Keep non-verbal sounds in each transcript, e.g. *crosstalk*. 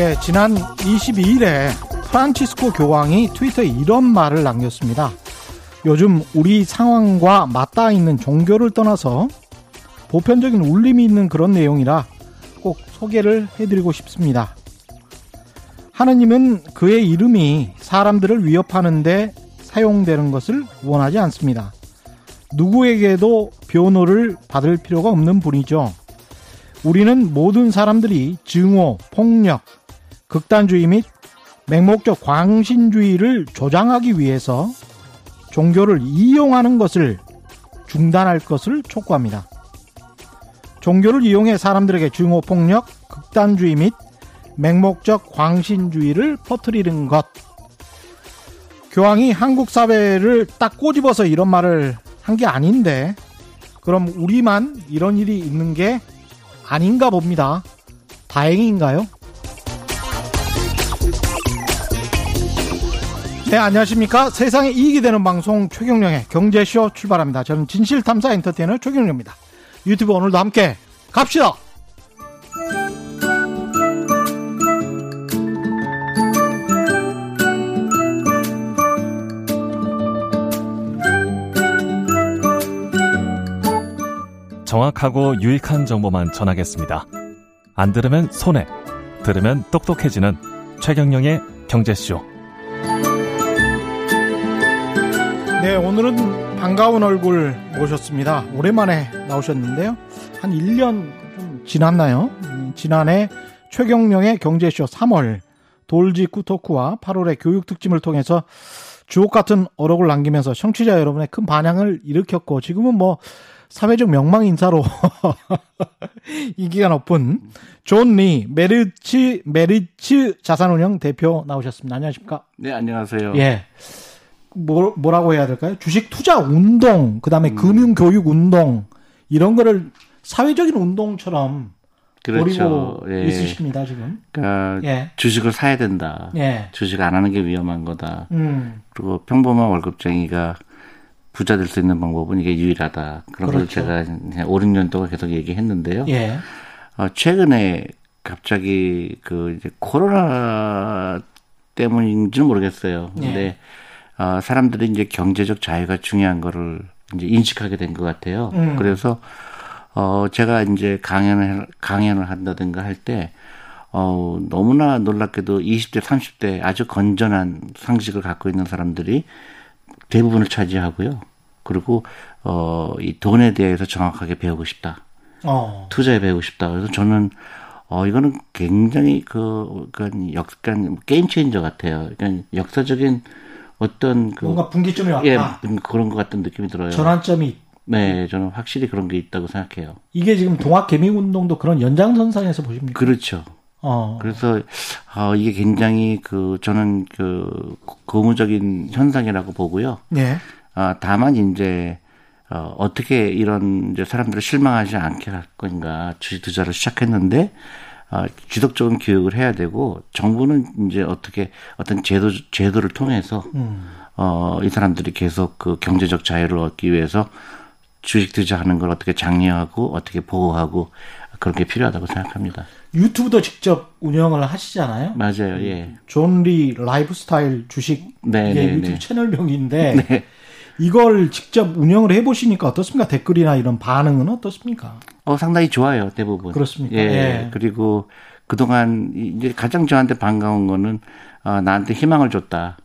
네, 지난 22일에 프란치스코 교황이 트위터에 이런 말을 남겼습니다. 요즘 우리 상황과 맞닿아 있는 종교를 떠나서 보편적인 울림이 있는 그런 내용이라 꼭 소개를 해드리고 싶습니다. 하느님은 그의 이름이 사람들을 위협하는데 사용되는 것을 원하지 않습니다. 누구에게도 변호를 받을 필요가 없는 분이죠. 우리는 모든 사람들이 증오, 폭력, 극단주의 및 맹목적 광신주의를 조장하기 위해서 종교를 이용하는 것을 중단할 것을 촉구합니다. 종교를 이용해 사람들에게 증오, 폭력, 극단주의 및 맹목적 광신주의를 퍼뜨리는 것. 교황이 한국 사회를 딱 꼬집어서 이런 말을 한 게 아닌데, 그럼 우리만 이런 일이 있는 게 아닌가 봅니다. 다행인가요? 네, 안녕하십니까. 세상에 이익이 되는 방송 최경령의 경제쇼 출발합니다. 저는 진실탐사 엔터테이너 최경령입니다. 유튜브 오늘도 함께 갑시다! 정확하고 유익한 정보만 전하겠습니다. 안 들으면 손해, 들으면 똑똑해지는 최경령의 경제쇼. 네, 오늘은 반가운 얼굴 모셨습니다. 오랜만에 나오셨는데요. 한 1년 좀 지났나요? 음, 지난해 최경령의 경제쇼 3월 돌직구 토크와 8월의 교육 특집을 통해서 주옥 같은 어록을 남기면서 청취자 여러분의 큰 반향을 일으켰고 지금은 뭐 사회적 명망 인사로 *laughs* 인기가 높은 존 리 메리츠 메리츠 자산운용 대표 나오셨습니다. 안녕하십니까? 네, 안녕하세요. 예. 뭐, 뭐라고 해야 될까요? 주식 투자 운동, 그 다음에 음. 금융 교육 운동, 이런 거를 사회적인 운동처럼 그렇죠. 예. 있으십니다, 지금. 그러니까 예. 주식을 사야 된다. 예. 주식 안 하는 게 위험한 거다. 음. 그리고 평범한 월급쟁이가 부자 될 수 있는 방법은 이게 유일하다. 그런 그렇죠. 걸 제가 5, 6년 동안 계속 얘기했는데요. 예. 어, 최근에 갑자기 그 이제 코로나 때문인지는 모르겠어요. 예. 근데 예. 어, 사람들이 이제 경제적 자유가 중요한 거를 이제 인식하게 된 것 같아요. 음. 그래서 어 제가 이제 강연을 강연을 한다든가 할 때 어, 너무나 놀랍게도 20대, 30대 아주 건전한 상식을 갖고 있는 사람들이 대부분을 차지하고요. 그리고 어, 이 돈에 대해서 정확하게 배우고 싶다. 어. 투자에 배우고 싶다. 그래서 저는 어, 이거는 굉장히 그, 그, 약간 게임 체인저 같아요. 그러니까 역사적인 어떤 그. 뭔가 분기점이 왔다. 예, 그런 것 같은 느낌이 들어요. 전환점이. 네, 저는 확실히 그런 게 있다고 생각해요. 이게 지금 동학 개미 운동도 그런 연장선상에서 보십니까? 그렇죠. 어. 그래서 어, 이게 굉장히 그 저는 그 고무적인 현상이라고 보고요. 네. 어, 다만 이제 어, 어떻게 이런 이제 사람들을 실망하지 않게 할 건가 주식 투자를 시작했는데 어, 지속적인 교육을 해야 되고 정부는 이제 어떻게 어떤 제도 제도를 통해서 음. 어, 이 사람들이 계속 그 경제적 자유를 얻기 위해서 주식 투자하는 걸 어떻게 장려하고 어떻게 보호하고 그런 게 필요하다고 생각합니다. 유튜브도 직접 운영을 하시잖아요. 맞아요. 예. 존리 라이프스타일 주식 네, 네, 유튜브 네. 채널명인데 *laughs* 네. 이걸 직접 운영을 해보시니까 어떻습니까? 댓글이나 이런 반응은 어떻습니까? 어 상당히 좋아요 대부분. 그렇습니까? 예. 예. 그리고 그동안 이제 가장 저한테 반가운 거는 어, 나한테 희망을 줬다.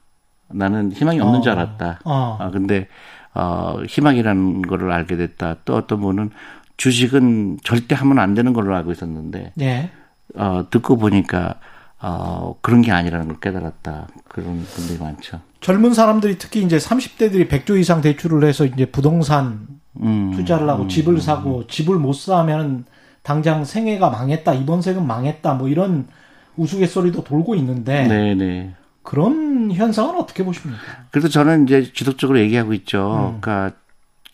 나는 희망이 없는 어. 줄 알았다. 어. 아 근데 어 희망이라는 거를 알게 됐다. 또 어떤 분은 주식은 절대 하면 안 되는 걸로 알고 있었는데 네. 어, 듣고 보니까 어, 그런 게 아니라는 걸 깨달았다. 그런 분들이 많죠. 젊은 사람들이 특히 이제 30대들이 100조 이상 대출을 해서 이제 부동산 음, 투자를 하고 음, 집을 사고 음. 집을 못 사면 당장 생애가 망했다. 이번 생은 망했다. 뭐 이런 우스갯소리도 돌고 있는데 네네. 네. 그런 현상은 어떻게 보십니까? 그래서 저는 이제 지속적으로 얘기하고 있죠. 음. 그러니까,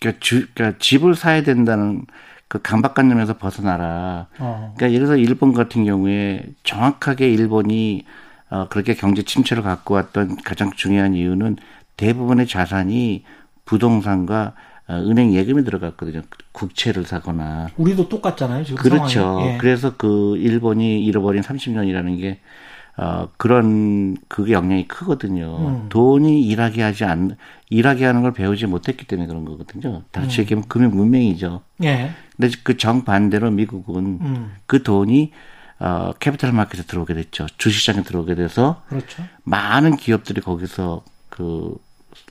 그러니까, 주, 그러니까 집을 사야 된다는 그 강박관념에서 벗어나라. 어. 그러니까 예를 들어서 일본 같은 경우에 정확하게 일본이 어 그렇게 경제 침체를 갖고 왔던 가장 중요한 이유는 대부분의 자산이 부동산과 어, 은행 예금이 들어갔거든요. 국채를 사거나. 우리도 똑같잖아요, 지금. 그렇죠. 예. 그래서 그 일본이 잃어버린 30년이라는 게 어, 그런, 그게 영향이 크거든요. 음. 돈이 일하게 하지 않, 일하게 하는 걸 배우지 못했기 때문에 그런 거거든요. 다시 음. 얘기하면 금융 문명이죠. 예. 근데 그 정반대로 미국은 음. 그 돈이 어, 캐피탈 마켓에 들어오게 됐죠. 주식시장에 들어오게 돼서 그렇죠. 많은 기업들이 거기서 그,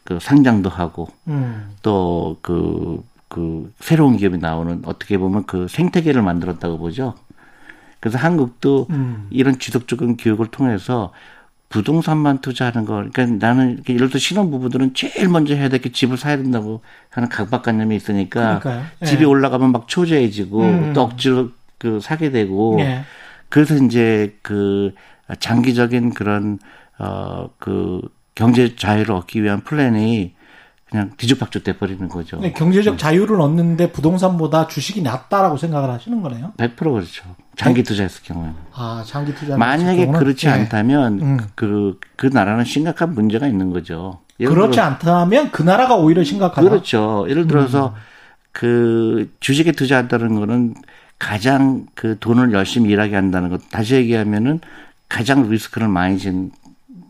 그 상장도 하고 음. 또그 그 새로운 기업이 나오는 어떻게 보면 그 생태계를 만들었다고 보죠. 그래서 한국도 음. 이런 지속적인 교육을 통해서 부동산만 투자하는 거, 그러니까 나는 예를 들어 신혼 부부들은 제일 먼저 해야 될 게 집을 사야 된다고 하는 각박관념이 있으니까 예. 집이 올라가면 막 초조해지고 음. 또 억지로 그 사게 되고 예. 그래서 이제 그 장기적인 그런 어그 경제 자유를 얻기 위한 플랜이 그냥 뒤죽박죽 돼 버리는 거죠. 네, 경제적 자유를 얻는데 부동산보다 주식이 낫다라고 생각을 하시는 거네요. 100% 그렇죠. 장기 투자했을 경우에는. 아, 장기 투자. 만약에 그렇지 네. 않다면 음. 그, 그 나라는 심각한 문제가 있는 거죠. 그렇지 들어, 않다면 그 나라가 오히려 심각하다. 그렇죠. 예를 들어서 음. 그 주식에 투자한다는 거는 가장 그 돈을 열심히 일하게 한다는 것. 다시 얘기하면은 가장 리스크를 많이 진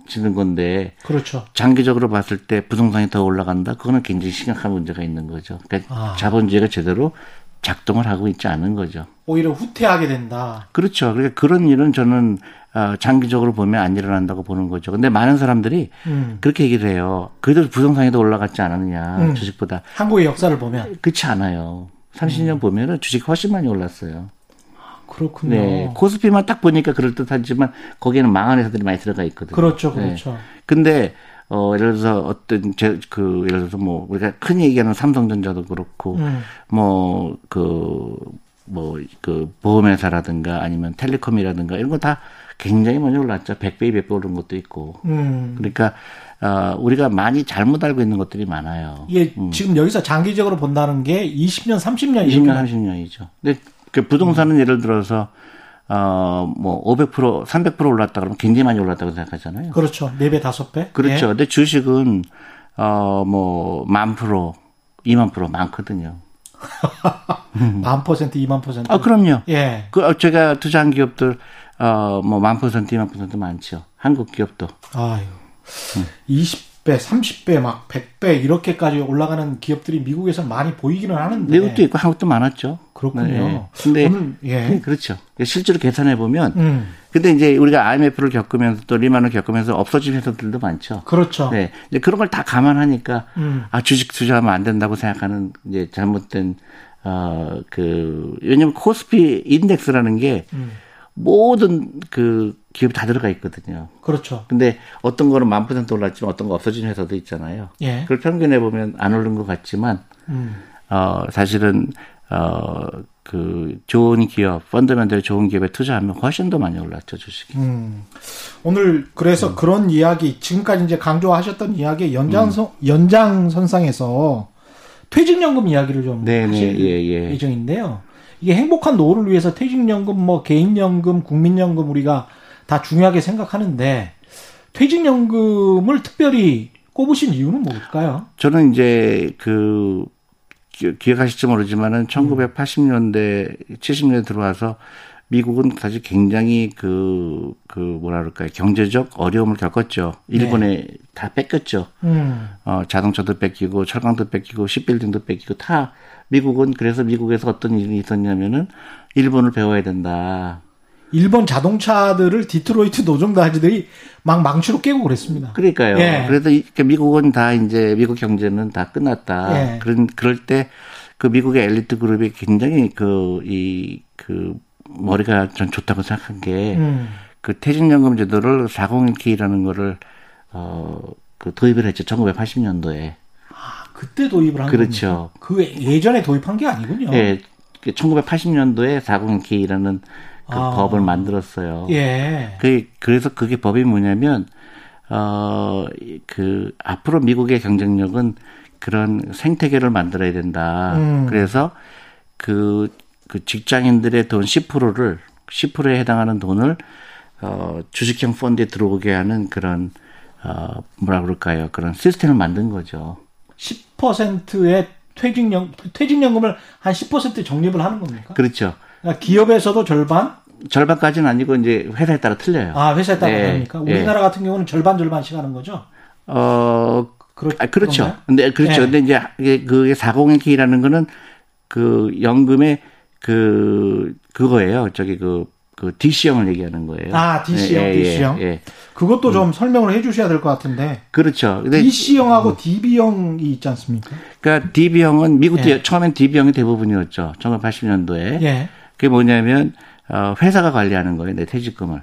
지는 건데 그렇죠. 장기적으로 봤을 때 부동산이 더 올라간다. 그거는 굉장히 심각한 문제가 있는 거죠. 그러니까 아. 자본주의가 제대로 작동을 하고 있지 않은 거죠. 오히려 후퇴하게 된다. 그렇죠. 그러니까 그런 일은 저는 어, 장기적으로 보면 안 일어난다고 보는 거죠. 근데 많은 사람들이 음. 그렇게 얘기를 해요. 그래도 부동산이 더 올라갔지 않았느냐, 음. 주식보다. 한국의 역사를 보면. 그렇지 않아요. 30년 음. 보면은 주식 훨씬 많이 올랐어요. 그렇군요. 네. 코스피만 딱 보니까 그럴 듯하지만 거기에는 망한 회사들이 많이 들어가 있거든요. 그렇죠, 네. 그렇죠. 네. 근데 어 예를 들어서 어떤 제 그 예를 들어서 뭐 우리가 흔히 얘기하는 삼성전자도 그렇고 음. 뭐그 뭐 그 보험회사라든가 아니면 텔레콤이라든가 이런 거 다 굉장히 많이 올랐죠. 100배, 200배 오른 것도 있고. 음. 그러니까 어, 우리가 많이 잘못 알고 있는 것들이 많아요. 예, 음. 지금 여기서 장기적으로 본다는 게 20년, 30년 20년, 30년이죠. 근데 그 부동산은 음. 예를 들어서 어, 뭐, 500%, 300% 올랐다 그러면 굉장히 많이 올랐다고 생각하잖아요. 그렇죠. 4배, 5배? 그렇죠. 예. 근데 주식은, 어, 뭐, 만 프로, 2만 프로 많거든요. *laughs* 만 퍼센트, 2만 퍼센트? 아, 그럼요. 예. 그, 어, 제가 투자한 기업들, 어, 뭐, 만 퍼센트, 2만 퍼센트 많죠. 한국 기업도. 아유. 음. 20 10배, 30배, 막 100배 이렇게까지 올라가는 기업들이 미국에서 많이 보이기는 하는데. 미국도 있고 한국도 많았죠. 그렇군요. 네. 근데 오늘, 예. 네, 그렇죠. 실제로 계산해 보면 음. 근데 이제 우리가 IMF를 겪으면서 또 리만을 겪으면서 없어진 회사들도 많죠. 그렇죠. 네. 이제 그런 걸 다 감안하니까 음. 아 주식 투자하면 안 된다고 생각하는 이제 잘못된 어 그 왜냐면 코스피 인덱스라는 게 음. 모든 그 기업이 다 들어가 있거든요. 그렇죠. 근데 어떤 거는 만 퍼센트 올랐지만 어떤 거 없어진 회사도 있잖아요. 예. 그걸 평균해 보면 안 오른 것 같지만, 음. 어, 사실은, 어, 그 좋은 기업, 펀드멘들 좋은 기업에 투자하면 훨씬 더 많이 올랐죠, 주식이. 음. 오늘 그래서 음. 그런 이야기, 지금까지 이제 강조하셨던 이야기 연장선, 음. 연장선상에서 퇴직연금 이야기를 좀 네네, 하실 예, 예. 예정인데요. 이게 행복한 노후를 위해서 퇴직연금, 뭐 개인연금, 국민연금 우리가 다 중요하게 생각하는데 퇴직연금을 특별히 꼽으신 이유는 뭘까요? 저는 이제 그 기억하실지 모르지만은 1980년대, 70년대 들어와서 미국은 사실 굉장히 그, 그 뭐라 그럴까요. 경제적 어려움을 겪었죠. 일본에 네. 다 뺏겼죠. 음. 어, 자동차도 뺏기고, 철강도 뺏기고, 시빌딩도 뺏기고, 다 미국은 그래서 미국에서 어떤 일이 있었냐면은 일본을 배워야 된다. 일본 자동차들을 디트로이트 노동자들이 막 망치로 깨고 그랬습니다. 그러니까요. 예. 그래서 미국은 다 이제 미국 경제는 다 끝났다. 예. 그런 그럴 때 그 미국의 엘리트 그룹이 굉장히 그 이그 그 머리가 전 좋다고 생각한 게그 음. 그 퇴직연금 제도를 401k라는 거를 어그 도입을 했죠. 1980년도에. 그때 도입을 한 그렇죠. 겁니까? 그 예전에 도입한 게 아니군요. 예. 1980년도에 401K라는 그 아. 법을 만들었어요. 예. 그 그래서 그게 법이 뭐냐면 어 그 앞으로 미국의 경쟁력은 그런 생태계를 만들어야 된다. 음. 그래서 그, 그 직장인들의 돈 10%를 10%에 해당하는 돈을 어 주식형 펀드에 들어오게 하는 그런 어 뭐라 그럴까요? 그런 시스템을 만든 거죠. 10%의 퇴직연 퇴직연금을 한 10% 적립을 하는 겁니까? 그렇죠. 그러니까 기업에서도 절반? 절반까지는 아니고 이제 회사에 따라 틀려요. 아 회사에 따라 네. 다르니까 우리나라 네. 같은 경우는 절반 절반씩 하는 거죠. 어 그렇, 아, 그렇죠. 그런가요? 근데 그렇죠. 네. 근데 이제 그게 401k라는 거는 그 연금의 그 그거예요. 저기 그, 그 DC형을 얘기하는 거예요. 아, DC형, 예, 예, DC형. 예, 예. 그것도 좀 음. 설명을 해 주셔야 될 것 같은데. 그렇죠. 근데 DC형하고 음. DB형이 있지 않습니까? 그러니까 DB형은 미국 예. 처음엔 DB형이 대부분이었죠. 1980년도에. 예. 그게 뭐냐면 어, 회사가 관리하는 거예요. 내 퇴직금을.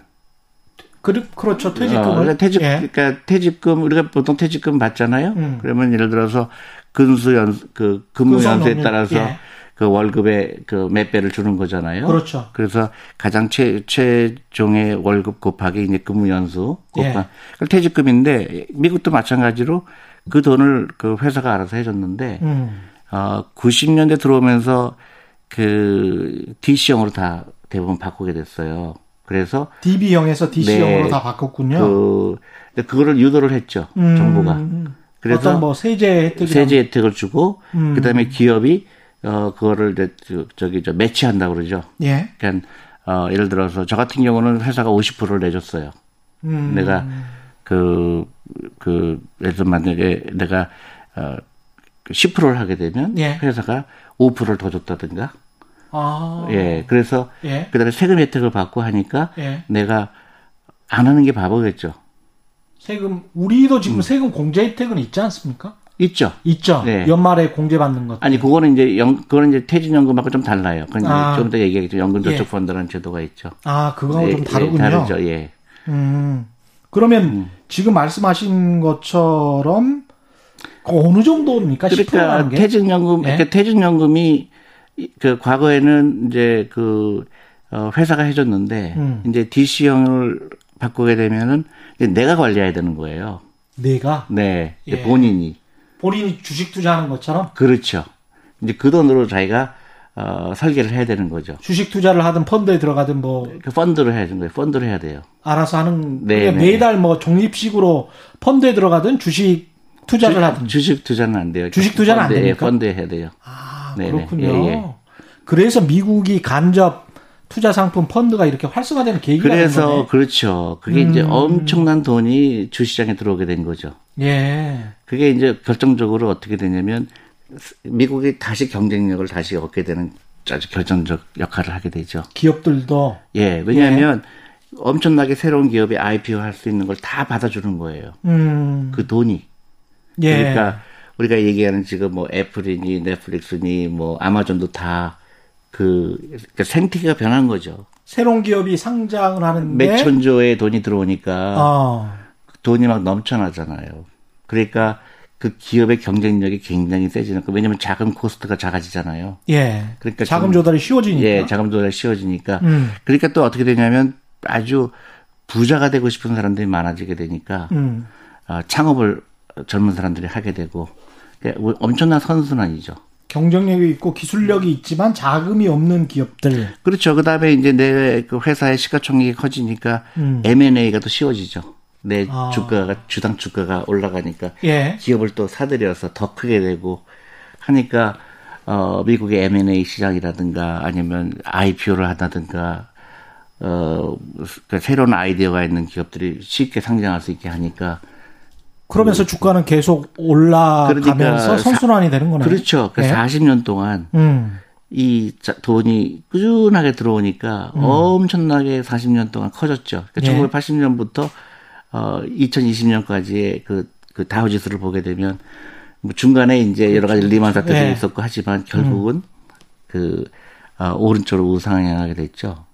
그, 그렇죠. 퇴직금을. 어, 그러니까 퇴직, 예. 그러니까 퇴직금, 우리가 보통 퇴직금 받잖아요. 음. 그러면 예를 들어서 근수 연, 그 근무 연수에 따라서 예. 그 월급의 그 몇 배를 주는 거잖아요. 그렇죠. 그래서 가장 최, 최종의 월급 곱하기 이제 근무 연수 곱하 예. 퇴직금인데 미국도 마찬가지로 그 돈을 그 회사가 알아서 해줬는데 음. 어 90년대 들어오면서 그 DC형으로 다 대부분 바꾸게 됐어요. 그래서 DB형에서 DC형으로 네, 다 바꿨군요. 그 그거를 유도를 했죠 음, 정부가. 그래서 어떤 뭐 세제 혜택 세제 혜택을 주고 음. 그다음에 기업이 어 그거를 저기 저 매치한다 고 그러죠. 예. 그러니까 어 예를 들어서 저 같은 경우는 회사가 50%를 내줬어요. 음. 내가 그그 그 예를 들어 만약에 내가 어 10%를 그 하게 되면 예. 회사가 5%를 더 줬다든가 아. 예. 그래서 예. 그다음에 세금 혜택을 받고 하니까 예. 내가 안 하는 게 바보겠죠. 세금 우리도 지금 음. 세금 공제 혜택은 있지 않습니까? 있죠. 있죠. 네. 연말에 공제받는 것. 아니 그거는 이제 연 그거는 이제 퇴직연금하고 좀 달라요. 그건 아. 좀더 얘기하겠죠. 연금저축펀드라는 예. 제도가 있죠. 아 그거하고 예, 좀 다르군요. 예, 다르죠. 예. 음. 그러면 음. 지금 말씀하신 것처럼 어느 정도입니까? 그러니까 퇴직연금, 예? 그러니까 퇴직연금이 그 과거에는 이제 그 어, 회사가 해줬는데 음. 이제 DC형을 바꾸게 되면은 내가 관리해야 되는 거예요. 내가? 네, 예. 본인이. 본인이 주식 투자하는 것처럼? 그렇죠. 이제 그 돈으로 자기가 어, 설계를 해야 되는 거죠. 주식 투자를 하든 펀드에 들어가든 뭐. 그 펀드를 해야 되는 거예요. 펀드를 해야 돼요. 알아서 하는. 네. 네. 매달 뭐 적립식으로 펀드에 들어가든 주식 투자를 주, 하든. 주식 투자는 안 돼요. 주식 투자는 펀드에, 안 됩니까? 펀드에 해야 돼요. 아. 네네. 그렇군요. 예, 예. 그래서 미국이 간접 투자 상품 펀드가 이렇게 활성화되는 계기가 그래서 거네. 그렇죠. 그게 음. 이제 엄청난 돈이 주시장에 들어오게 된 거죠. 예. 그게 이제 결정적으로 어떻게 되냐면 미국이 다시 경쟁력을 다시 얻게 되는 아주 결정적 역할을 하게 되죠. 기업들도 예. 왜냐하면 예. 엄청나게 새로운 기업이 IPO 할 수 있는 걸 다 받아주는 거예요. 음. 그 돈이. 예. 그러니까 우리가 얘기하는 지금 뭐 애플이니 넷플릭스니 뭐 아마존도 다 그 생태계가 변한 거죠. 새로운 기업이 상장을 하는데 몇 천조의 돈이 들어오니까 어. 돈이 막 넘쳐나잖아요. 그러니까 그 기업의 경쟁력이 굉장히 세지는 거. 왜냐하면 자금 코스트가 작아지잖아요. 예. 그러니까 자금 조달이 쉬워지니까. 예, 자금 조달이 쉬워지니까. 음. 그러니까 또 어떻게 되냐면 아주 부자가 되고 싶은 사람들이 많아지게 되니까 음. 어, 창업을 젊은 사람들이 하게 되고 예, 엄청난 선순환이죠. 경쟁력이 있고 기술력이 있지만 자금이 없는 기업들. 그렇죠. 그다음에 이제 내 그 회사의 시가총액이 커지니까 음. M&A가 더 쉬워지죠. 내 아. 주가가 주당 주가가 올라가니까 예. 기업을 또 사들여서 더 크게 되고 하니까 어 미국의 M&A 시장이라든가 아니면 IPO를 한다든가 어 그러니까 새로운 아이디어가 있는 기업들이 쉽게 상장할 수 있게 하니까 그러면서 음. 주가는 계속 올라가면서 그러니까 선순환이 되는 거네요. 그렇죠. 그 네. 40년 동안 음. 이 돈이 꾸준하게 들어오니까 음. 엄청나게 40년 동안 커졌죠. 그러니까 네. 1980년부터 어 2020년까지의 그, 그 다우지수를 보게 되면 뭐 중간에 이제 여러 가지 그렇죠. 리만 사태도 네. 있었고 하지만 결국은 음. 그 어, 오른쪽으로 우상향하게 됐죠.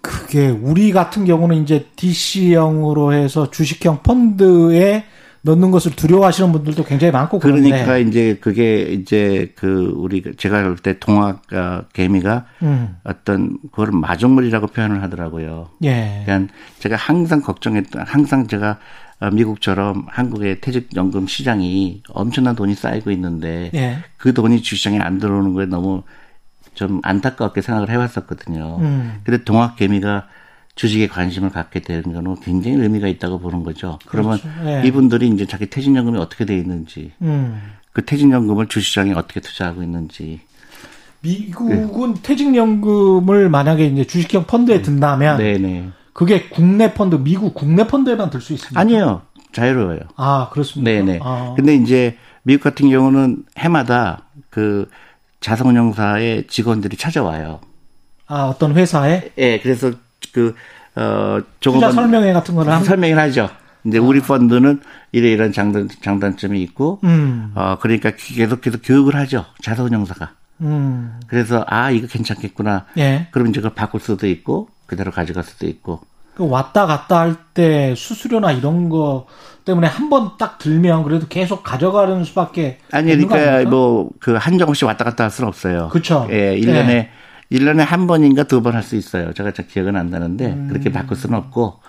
그게 우리 같은 경우는 이제 DC형으로 해서 주식형 펀드에 넣는 것을 두려워하시는 분들도 굉장히 많고 그러니까 그런데. 이제 그게 이제 그 우리 제가 볼 때 동학 어, 개미가 음. 어떤 그걸 마종물이라고 표현을 하더라고요. 예. 그러니까 제가 항상 걱정했던 항상 제가 어, 미국처럼 한국의 퇴직연금 시장이 엄청난 돈이 쌓이고 있는데 예. 그 돈이 주시장에 안 들어오는 거에 너무 좀 안타깝게 생각을 해왔었거든요. 음. 근데 동학 개미가 주식에 관심을 갖게 되는 거는 굉장히 의미가 있다고 보는 거죠. 그러면 그렇죠. 네. 이분들이 이제 자기 퇴직연금이 어떻게 돼 있는지, 음. 그 퇴직연금을 주시장에 어떻게 투자하고 있는지. 미국은 네. 퇴직연금을 만약에 이제 주식형 펀드에 네. 든다면 네네. 그게 국내 펀드, 미국 국내 펀드에만 들 수 있습니까? 아니요. 자유로워요. 아, 그렇습니까? 네네. 아. 근데 이제 미국 같은 경우는 해마다 그 자산운용사의 직원들이 찾아와요. 아, 어떤 회사에? 예, 네, 그래서 그, 어, 투자 설명회 같은 거를 설명을 하죠. 이제 아. 우리 펀드는 이래 이런 장단, 장단점이 있고, 음. 어, 그러니까 계속해서 교육을 하죠. 자산운용사가. 음. 그래서, 아, 이거 괜찮겠구나. 예. 그럼 이제 그걸 바꿀 수도 있고, 그대로 가져갈 수도 있고. 그 왔다 갔다 할 때 수수료나 이런 거 때문에 한 번 딱 들면 그래도 계속 가져가는 수밖에 아니 그러니까 뭐 그 한정 없이 왔다 갔다 할 수는 없어요. 그렇죠. 예, 1년에 예. 1년에 한 번인가 두 번 할 수 있어요. 제가 잘 기억은 안 나는데 음. 그렇게 바꿀 수는 없고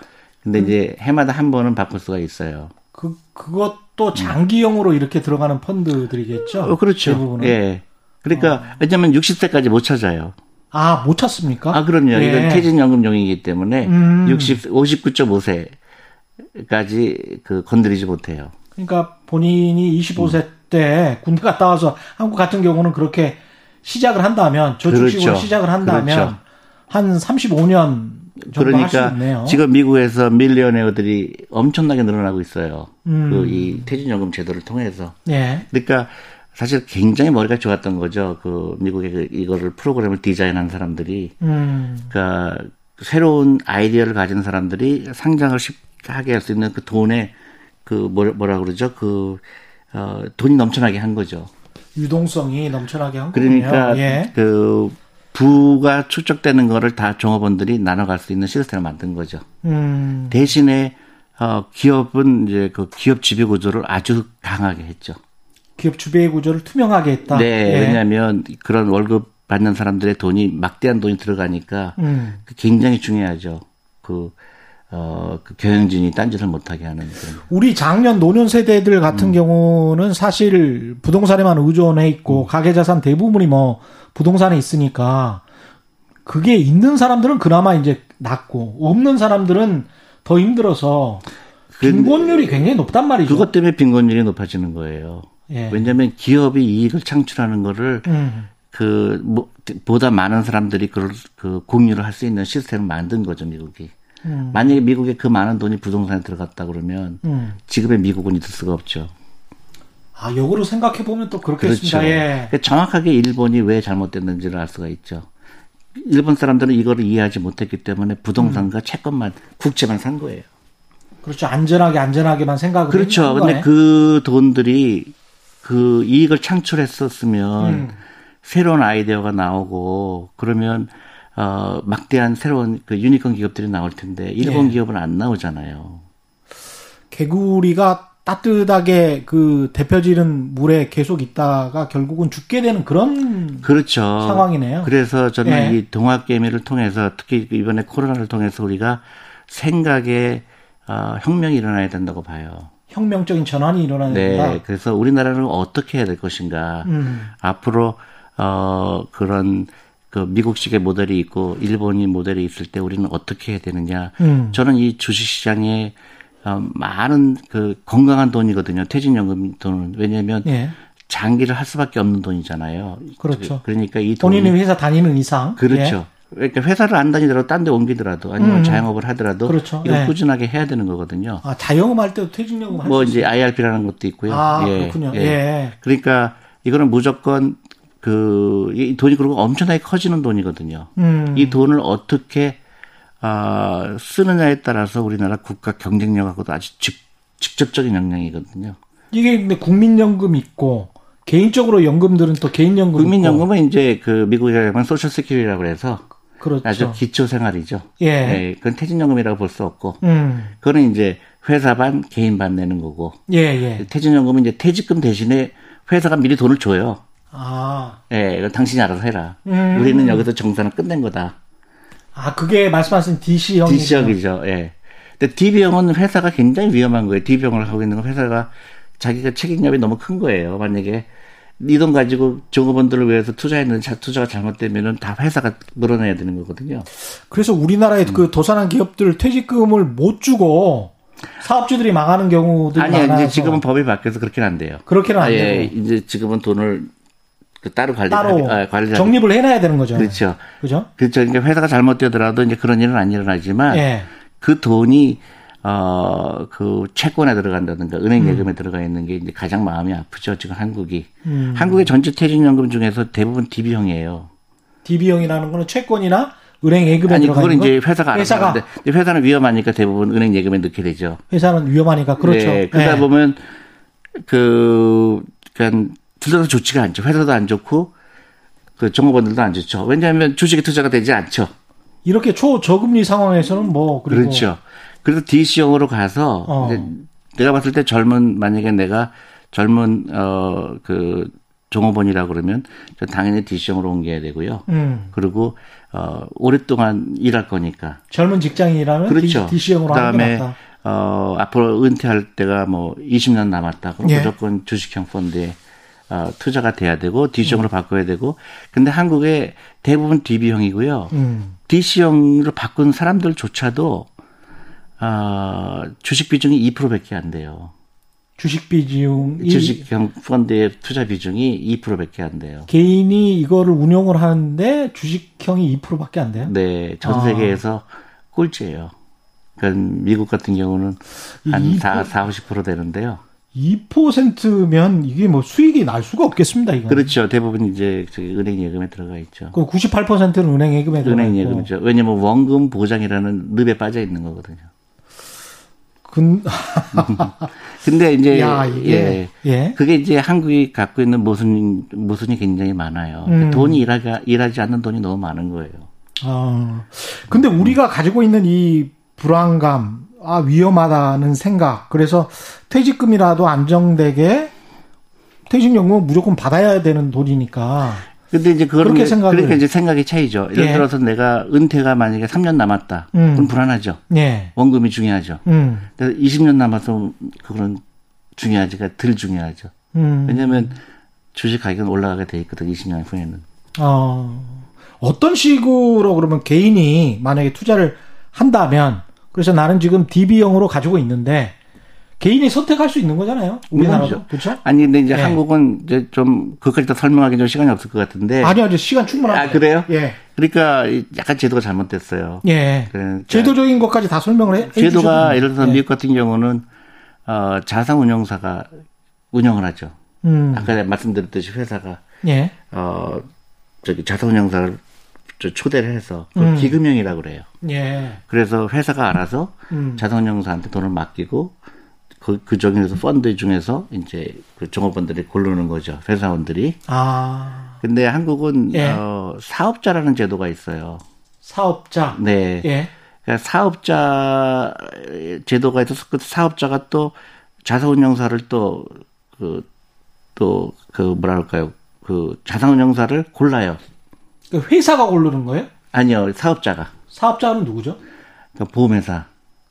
근데 음. 이제 해마다 한 번은 바꿀 수가 있어요. 그 그것도 장기용으로 이렇게 들어가는 펀드들이겠죠. 어, 그렇죠. 대부분은. 예. 그러니까 어. 왜냐면 60세까지 못 찾아요. 아, 못 찾습니까? 아, 그럼요. 예. 이건 퇴직연금용이기 때문에 음. 60, 59.5세까지 그 건드리지 못해요. 그러니까 본인이 25세 음. 때 군대 갔다 와서 한국 같은 경우는 그렇게 시작을 한다면 저축식으로 그렇죠. 시작을 한다면 그렇죠. 한 35년 그러니까 지금 미국에서 밀리언웨어들이 엄청나게 늘어나고 있어요. 음. 그이 퇴직연금 제도를 통해서. 예. 그러니까 사실 굉장히 머리가 좋았던 거죠. 그 미국의 그 이거를 프로그램을 디자인한 사람들이 음. 그러니까 새로운 아이디어를 가진 사람들이 상장을 쉽게 하게 할 수 있는 그 돈에 그 뭐라 그러죠? 그 어, 돈이 넘쳐나게 한 거죠. 유동성이 넘쳐나게 한 그러니까 예. 그 부가 축적되는 거를 다 종업원들이 나눠갈 수 있는 시스템을 만든 거죠. 음. 대신에 어, 기업은 이제 그 기업 지배 구조를 아주 강하게 했죠. 기업 주배 구조를 투명하게 했다. 네, 예. 왜냐하면 그런 월급 받는 사람들의 돈이 막대한 돈이 들어가니까 음. 그 굉장히 중요하죠. 그 어, 그 경영진이 딴짓을 못하게 하는 그런. 우리 작년 노년 세대들 같은 음. 경우는 사실 부동산에만 의존해 있고 음. 가계자산 대부분이 뭐 부동산에 있으니까 그게 있는 사람들은 그나마 이제 낫고 없는 사람들은 더 힘들어서 그 빈곤율이 굉장히 높단 말이죠. 그것 때문에 빈곤율이 높아지는 거예요. 예. 왜냐하면 기업이 이익을 창출하는 거를 음. 그 뭐, 보다 많은 사람들이 그걸 그 공유를 할 수 있는 시스템을 만든 거죠 미국이. 음. 만약에 미국에 그 많은 돈이 부동산에 들어갔다 그러면 음. 지금의 미국은 있을 수가 없죠. 아, 역으로 생각해 보면 또 그렇겠습니다. 그렇죠. 예. 그러니까 정확하게 일본이 왜 잘못됐는지를 알 수가 있죠. 일본 사람들은 이거를 이해하지 못했기 때문에 부동산과 음. 채권만 국채만 산 거예요. 그렇죠. 안전하게 안전하게만 생각을 그렇죠. 근데 그 돈들이 그 이익을 창출했었으면 음. 새로운 아이디어가 나오고 그러면 어 막대한 새로운 그 유니콘 기업들이 나올 텐데 일본 예. 기업은 안 나오잖아요. 개구리가 따뜻하게 그 대표지는 물에 계속 있다가 결국은 죽게 되는 그런 그렇죠. 상황이네요. 그래서 저는 예. 이 동학 개미를 통해서 특히 이번에 코로나를 통해서 우리가 생각에 어, 혁명이 일어나야 된다고 봐요. 혁명적인 전환이 일어나야 네, 된다. 그래서 우리나라는 어떻게 해야 될 것인가. 음. 앞으로 어 그런 그 미국식의 모델이 있고 일본이 모델이 있을 때 우리는 어떻게 해야 되느냐. 음. 저는 이 주식 시장에 어, 많은 그 건강한 돈이거든요. 퇴직연금 돈은 왜냐하면 예. 장기를 할 수밖에 없는 돈이잖아요. 그렇죠. 그러니까 이 돈이 본인이 회사 다니는 이상 그렇죠. 예. 그러니까 회사를 안 다니더라도 딴 데 옮기더라도 아니면 음. 자영업을 하더라도 그렇죠. 이거 네. 꾸준하게 해야 되는 거거든요. 아, 자영업 할 때도 퇴직연금 뭐 이제 IRP라는 것도 있고요. 아, 예. 그렇군요. 예. 예. 그러니까 이거는 무조건 그 이 돈이 그리고 엄청나게 커지는 돈이거든요. 음. 이 돈을 어떻게 아, 쓰느냐에 따라서 우리나라 국가 경쟁력하고도 아주 직, 직접적인 영향이거든요. 이게 근데 국민연금 있고 개인적으로 연금들은 또 개인연금 국민연금은 있고. 이제 그 미국에 가면 소셜 세큐리라고 해서 그렇죠. 아주 기초 생활이죠. 예. 예. 그건 퇴직연금이라고 볼 수 없고. 음. 그거는 이제 회사 반, 개인 반 내는 거고. 예, 예. 퇴직연금은 이제 퇴직금 대신에 회사가 미리 돈을 줘요. 아. 예, 이건 당신이 알아서 해라. 음. 우리는 여기서 정산을 끝낸 거다. 아, 그게 말씀하신 DC형. DC형이죠, 예. 근데 DB형은 회사가 굉장히 위험한 거예요. DB형을 하고 있는 건 회사가 자기가 책임감이 너무 큰 거예요. 만약에 이 돈 가지고 종업원들을 위해서 투자했는데 투자가 잘못되면은 다 회사가 물어내야 되는 거거든요. 그래서 우리나라의 음. 그 도산한 기업들 퇴직금을 못 주고 사업주들이 망하는 경우도 아니 이제 지금은 법이 바뀌어서 그렇게는 안 돼요. 그렇게는 안 아, 예, 돼요. 이제 지금은 돈을 그 따로 관리 따로 아, 관리 정립을 해놔야 되는 거죠. 그렇죠. 그죠? 그렇죠. 그러니까 회사가 잘못되더라도 이제 그런 일은 안 일어나지만 예. 그 돈이 어, 그 채권에 들어간다든가 은행 음. 예금에 음. 들어가 있는 게 이제 가장 마음이 아프죠. 지금 한국이. 음. 한국의 전체 퇴직연금 중에서 대부분 DB형이에요. DB형이라는 거는 채권이나 은행 예금에 아니 그거는 이제 회사가 회사가 알아서 회사는 위험하니까 대부분 은행 예금에 넣게 되죠. 회사는 위험하니까 그렇죠. 네, 그러다 네. 보면 그 그냥 둘다 좋지가 않죠. 회사도 안 좋고 그 종업원들도 안 좋죠. 왜냐하면 주식에 투자가 되지 않죠. 이렇게 초저금리 상황에서는 뭐 그렇죠. 그래서 DC형으로 가서 어. 내가 봤을 때 젊은 만약에 내가 젊은 어 그 종업원이라 그러면 당연히 DC형으로 옮겨야 되고요. 음. 그리고 어 오랫동안 일할 거니까 젊은 직장인이라면 그렇죠. DC형으로 그다음에 어 앞으로 은퇴할 때가 뭐 20년 남았다. 그럼 예. 무조건 주식형 펀드에 어, 투자가 돼야 되고 DC형으로 음. 바꿔야 되고 근데 한국에 대부분 DB형이고요. 음. DC형으로 바꾼 사람들조차도 어, 주식 비중이 2%밖에 안 돼요. 주식 비중 주식형 펀드의 투자 비중이 2%밖에 안 돼요. 개인이 이거를 운용을 하는데 주식형이 2%밖에 안 돼요? 네, 전 세계에서 아. 꼴찌예요. 그러니까 미국 같은 경우는 한 4, 4 50% 되는데요. 2%면 이게 뭐 수익이 날 수가 없겠습니다, 이거. 그렇죠. 대부분 이제 은행 예금에 들어가 있죠. 그 98%는 은행 예금에 들어가 은행 예금이죠. 왜냐면 원금 보장이라는 늪에 빠져 있는 거거든요. 근 *laughs* 근데 이제 야, 예. 예. 그게 이제 한국이 갖고 있는 모순 모순이 굉장히 많아요. 음. 돈이 일하가 일하지 않는 돈이 너무 많은 거예요. 아. 근데 우리가 가지고 있는 이 불안감 아, 위험하다는 생각. 그래서 퇴직금이라도 안정되게 퇴직연금은 무조건 받아야 되는 돈이니까. 근데 이제 그런 게 생각을 그러니까 이제 생각의 차이죠. 예를 예. 들어서 내가 은퇴가 만약에 3년 남았다. 음. 그럼 불안하죠. 예. 원금이 중요하죠. 음. 20년 남아서 그건 중요하지가 덜 중요하죠. 음. 왜냐하면 주식 가격은 올라가게 돼 있거든. 20년 후에는. 어. 어떤 식으로 그러면 개인이 만약에 투자를 한다면 그래서 나는 지금 DB형으로 가지고 있는데 개인이 선택할 수 있는 거잖아요. 우리나라도. 그렇죠? 아니 근데 이제 예. 한국은 이제 좀 그것까지 다 설명하기 좀 시간이 없을 것 같은데. 아니요, 아니 시간 충분합니다. 아 그래요? 예. 그러니까 약간 제도가 잘못됐어요. 예. 그러니까 제도적인 것까지 다 설명을 해. 제도가 예를 들어서 예. 미국 같은 경우는 어 자산 운용사가 운영을 하죠. 음. 아까 말씀드렸듯이 회사가 예. 어 저기 자산 운용사를 초대를 해서 그 음. 기금형이라고 그래요. 예. 그래서 회사가 알아서 음. 자산운용사한테 돈을 맡기고 그, 그 중에서 펀드 중에서 이제 그 종업원들이 고르는 거죠. 회사원들이. 아. 근데 한국은 예. 어, 사업자라는 제도가 있어요. 사업자. 네. 예. 그러니까 사업자 제도가 있어서 그 사업자가 또 자산운용사를 또 그 또그 그 뭐랄까요 그 자산운용사를 골라요. 그 회사가 고르는 거예요? 아니요, 사업자가. 사업자는 누구죠? 그 보험회사,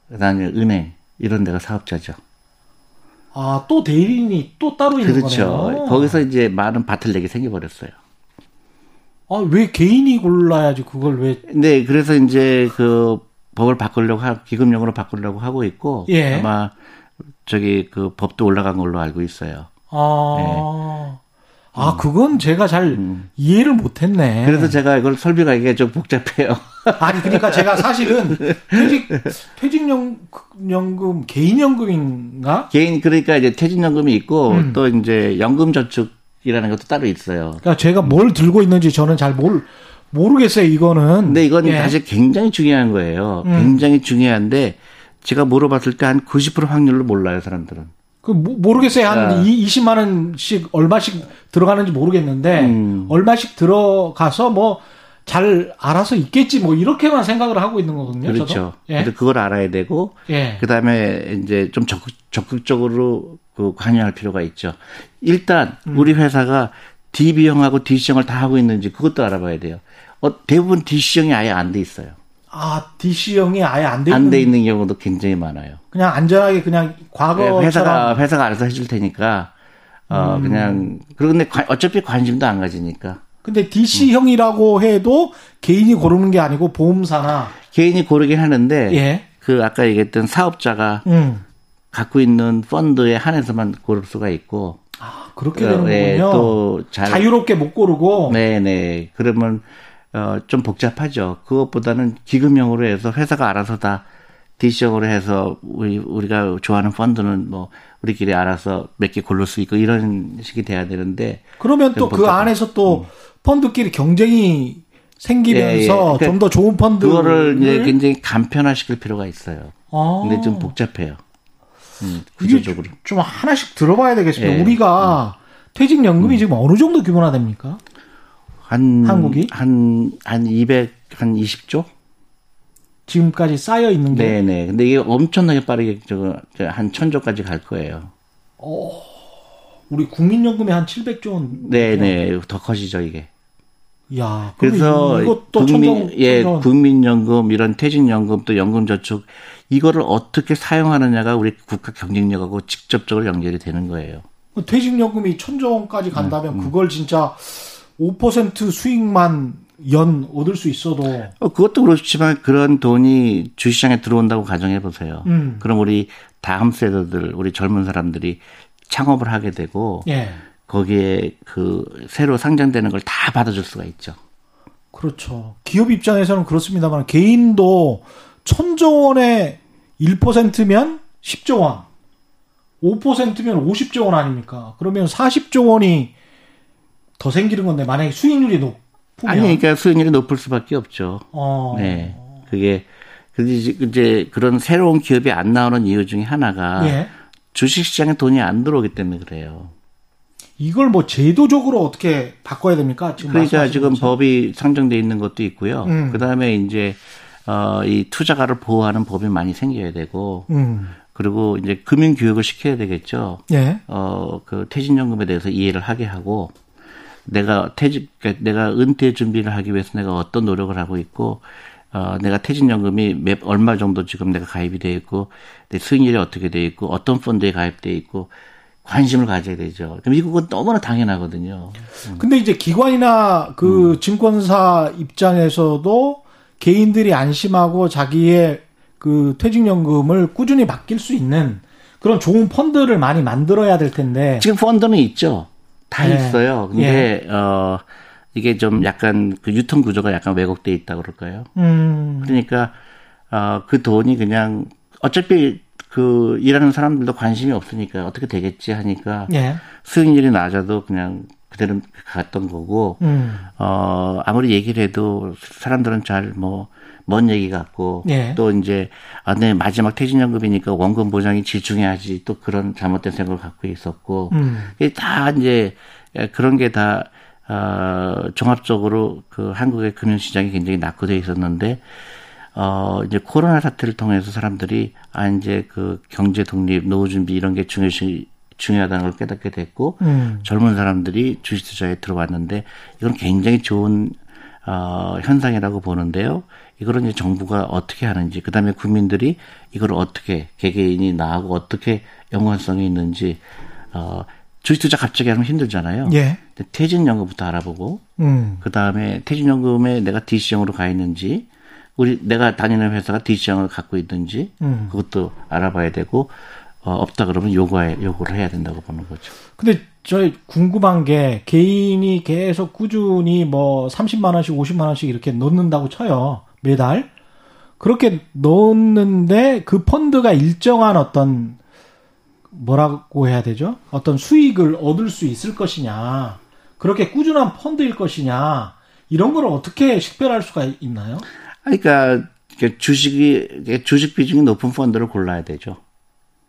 그다음에 은행 이런 데가 사업자죠. 아, 또 대리인이 또 따로 있는 그렇죠. 거네요. 거기서 이제 많은 바틀렉이 생겨버렸어요. 아, 왜 개인이 골라야지 그걸 왜? 네, 그래서 이제 그 법을 바꾸려고 하, 기금령으로 바꾸려고 하고 있고 예. 아마 저기 그 법도 올라간 걸로 알고 있어요. 아. 네. 아, 그건 제가 잘 음. 이해를 못했네. 그래서 제가 이걸 설명하기가 이게 좀 복잡해요. *laughs* 아니, 그러니까 제가 사실은 *laughs* 퇴직, 퇴직연금, 개인연금인가? 개인, 그러니까 이제 퇴직연금이 있고 음. 또 이제 연금저축이라는 것도 따로 있어요. 그러니까 제가 뭘 들고 있는지 저는 잘 몰, 모르겠어요, 이거는. 근데 이건 예. 사실 굉장히 중요한 거예요. 음. 굉장히 중요한데 제가 물어봤을 때 한 90% 확률로 몰라요, 사람들은. 그 모르겠어요. 한 야. 20만 원씩 얼마씩 들어가는지 모르겠는데 음. 얼마씩 들어가서 뭐 잘 알아서 있겠지 뭐 이렇게만 생각을 하고 있는 거거든요. 그렇죠. 예. 그걸 알아야 되고 예. 그다음에 이제 좀 적극 적극적으로 그 관여할 필요가 있죠. 일단 음. 우리 회사가 DB형하고 DC형을 다 하고 있는지 그것도 알아봐야 돼요. 어, 대부분 DC형이 아예 안 돼 있어요. 아, DC형이 아예 안 돼 있는 안 돼 있는 경우도 굉장히 많아요. 그냥 안전하게 그냥 과거 네, 회사가 회사가 알아서 해줄 테니까 어 음. 그냥 그런데 어차피 관심도 안 가지니까. 근데 DC형이라고 음. 해도 개인이 고르는 게 아니고 보험사나 개인이 고르긴 하는데 예. 그 아까 얘기했던 사업자가 음. 갖고 있는 펀드에 한해서만 고를 수가 있고 아, 그렇게 되는군요. 네, 또 잘, 자유롭게 못 고르고 네, 네. 그러면 어, 좀 복잡하죠. 그것보다는 기금형으로 해서 회사가 알아서 다 디시형으로 해서 우리 우리가 좋아하는 펀드는 뭐 우리끼리 알아서 몇 개 고를 수 있고 이런 식이 돼야 되는데 그러면 또 그 안에서 또 음. 펀드끼리 경쟁이 생기면서 예, 예. 그러니까 좀더 좋은 펀드 그거를 이제 굉장히 간편화시킬 필요가 있어요. 아. 근데 좀 복잡해요. 음, 구조적으로 좀 하나씩 들어봐야 되겠습니다. 예. 우리가 음. 퇴직연금이 음. 지금 어느 정도 규모나 됩니까? 한 한국이 한한 200, 한 20조? 지금까지 쌓여 있는 게. 네네. 근데 이게 엄청나게 빠르게 저거 한 천조까지 갈 거예요. 어, 우리 국민연금이 한 700조 원. 네네. 더 커지죠 이게. 야, 그래서 이것도 국민 천정, 예 국민연금 이런 퇴직연금 또 연금저축 이거를 어떻게 사용하느냐가 우리 국가 경쟁력하고 직접적으로 연결이 되는 거예요. 퇴직연금이 천조 원까지 간다면 음, 음. 그걸 진짜 5% 수익만 연 얻을 수 있어도 어, 그것도 그렇지만 그런 돈이 주시장에 들어온다고 가정해 보세요. 음. 그럼 우리 다음 세대들 우리 젊은 사람들이 창업을 하게 되고 예. 거기에 그 새로 상장되는 걸 다 받아줄 수가 있죠. 그렇죠. 기업 입장에서는 그렇습니다만 개인도 천조 원의 1%면 10조 원, 5%면 50조 원 아닙니까? 그러면 40조 원이 더 생기는 건데 만약에 수익률이 높 아니, 그러니까 수익률이 높을 수밖에 없죠. 어. 네. 그게, 이제 그런 새로운 기업이 안 나오는 이유 중에 하나가 예. 주식시장에 돈이 안 들어오기 때문에 그래요. 이걸 뭐 제도적으로 어떻게 바꿔야 됩니까? 지금 그러니까 지금 것처 법이 상정돼 있는 것도 있고요. 음. 그 다음에 이제 어, 이 투자가를 보호하는 법이 많이 생겨야 되고, 음. 그리고 이제 금융 교육을 시켜야 되겠죠. 예. 어, 그 퇴직연금에 대해서 이해를 하게 하고, 내가 퇴직, 그러니까 내가 은퇴 준비를 하기 위해서 내가 어떤 노력을 하고 있고, 어, 내가 퇴직연금이 몇, 얼마 정도 지금 내가 가입이 되어 있고, 내 수익률이 어떻게 되어 있고, 어떤 펀드에 가입되어 있고, 관심을 가져야 되죠. 미국은 너무나 당연하거든요. 음. 근데 이제 기관이나 그 음. 증권사 입장에서도 개인들이 안심하고 자기의 그 퇴직연금을 꾸준히 맡길 수 있는 그런 좋은 펀드를 많이 만들어야 될 텐데. 지금 펀드는 있죠. 다 네. 있어요. 근데 예. 어 이게 좀 약간 그 유통 구조가 약간 왜곡돼 있다 그럴까요? 음. 그러니까 어그 돈이 그냥 어차피 그 일하는 사람들도 관심이 없으니까 어떻게 되겠지 하니까 예. 수익률이 낮아도 그냥 그대로 갔던 거고 음. 어 아무리 얘기를 해도 사람들은 잘뭐 먼 얘기 같고 예. 또 이제 아, 네 마지막 퇴직연금이니까 원금 보장이 중요하지 또 그런 잘못된 생각을 갖고 있었고 음. 다 이제 그런 게다 어, 종합적으로 그 한국의 금융시장이 굉장히 낙후되어 있었는데 어, 이제 코로나 사태를 통해서 사람들이 아, 이제 그 경제 독립, 노후 준비 이런 게 중요시, 중요하다는 걸 깨닫게 됐고, 음. 젊은 사람들이 주식 투자에 들어왔는데, 이건 굉장히 좋은, 어, 현상이라고 보는데요. 이거를 이제 정부가 어떻게 하는지, 그 다음에 국민들이 이걸 어떻게, 개개인이 나하고 어떻게 연관성이 있는지, 어, 주식 투자 갑자기 하면 힘들잖아요. 예. 퇴직연금부터 알아보고, 음. 그 다음에 퇴직연금에 내가 DC형으로 가 있는지, 우리 내가 다니는 회사가 D시장을 갖고 있든지 음. 그것도 알아봐야 되고 어, 없다 그러면 요구해 요구를 해야 된다고 보는 거죠. 근데 저 궁금한 게 개인이 계속 꾸준히 뭐 30만 원씩 50만 원씩 이렇게 넣는다고 쳐요. 매달. 그렇게 넣는데 그 펀드가 일정한 어떤 뭐라고 해야 되죠? 어떤 수익을 얻을 수 있을 것이냐. 그렇게 꾸준한 펀드일 것이냐. 이런 걸 어떻게 식별할 수가 있나요? 그러니까 주식이 주식 비중이 높은 펀드를 골라야 되죠.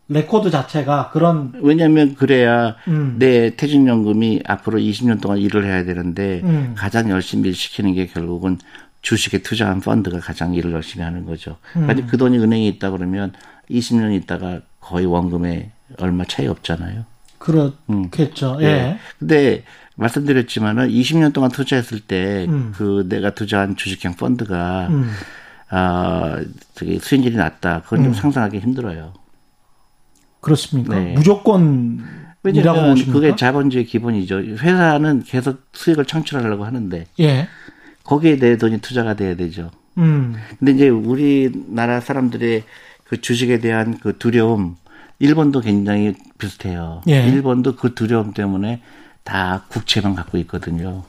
레코드 자체가 그런 왜냐하면 그래야 음. 내 퇴직연금이 앞으로 20년 동안 일을 해야 되는데 음. 가장 열심히 일 시키는 게 결국은 주식에 투자한 펀드가 가장 일을 열심히 하는 거죠. 음. 그러니까 그 돈이 은행에 있다 그러면 20년 있다가 거의 원금에 얼마 차이 없잖아요. 그렇겠죠. 음. 예. 네. 근데 말씀드렸지만은 20년 동안 투자했을 때그 음. 내가 투자한 주식형 펀드가 음. 아 되게 수익률이 낮다. 그건 좀 음. 상상하기 힘들어요. 그렇습니까? 네. 무조건 왜냐하면 그게 자본주의 기본이죠. 회사는 계속 수익을 창출하려고 하는데 예. 거기에 내 돈이 투자가 돼야 되죠. 음. 근데 이제 우리나라 사람들의 그 주식에 대한 그 두려움, 일본도 굉장히 비슷해요. 예. 일본도 그 두려움 때문에 다 국채만 갖고 있거든요.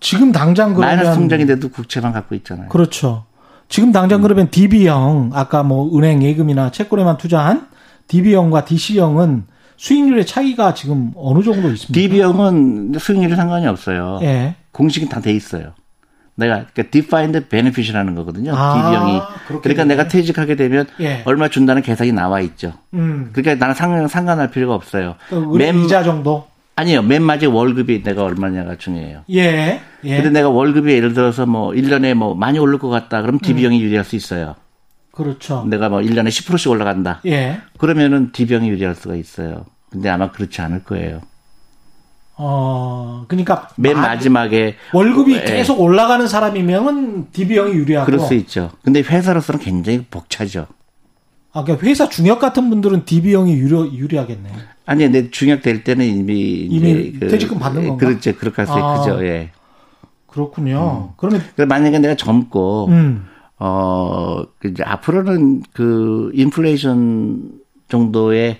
지금 당장 그러면 마이너스 통장인데도 국채만 갖고 있잖아요. 그렇죠. 지금 당장 음. 그러면 DB형 아까 뭐 은행 예금이나 채권에만 투자한 DB형과 DC형은 수익률의 차이가 지금 어느 정도 있습니까? DB형은 수익률이 상관이 없어요. 예. 공식이 다 돼 있어요. 내가 그러니까 defined benefit이라는 거거든요. 아, DB형이. 그렇겠네. 그러니까 내가 퇴직하게 되면 예. 얼마 준다는 계산이 나와 있죠. 음. 그러니까 나는 상, 상관할 필요가 없어요. 맨 이자 정도? 아니요. 맨 마지막 월급이 내가 얼마냐가 중요해요. 예. 예. 근데 내가 월급이 예를 들어서 뭐 1년에 뭐 많이 오를 것 같다. 그럼 DB형이 음. 유리할 수 있어요. 그렇죠. 내가 뭐 1년에 10%씩 올라간다. 예. 그러면은 DB형이 유리할 수가 있어요. 근데 아마 그렇지 않을 거예요. 어, 그러니까 맨 마 지막에 월급이 예. 계속 올라가는 사람이면은 DB형이 유리하고 그럴 수 있죠. 근데 회사로서는 굉장히 벅차죠. 아, 그러니까 회사 중역 같은 분들은 DB형이 유리 유리하겠네. 아니, 내 중역 될 때는 이미 이미 그, 퇴직금 받는 건가? 그렇죠, 그렇게 할수 아, 크죠. 예. 그렇군요. 음. 그러면 만약에 내가 젊고 음. 어, 그 이제 앞으로는 그 인플레이션 정도의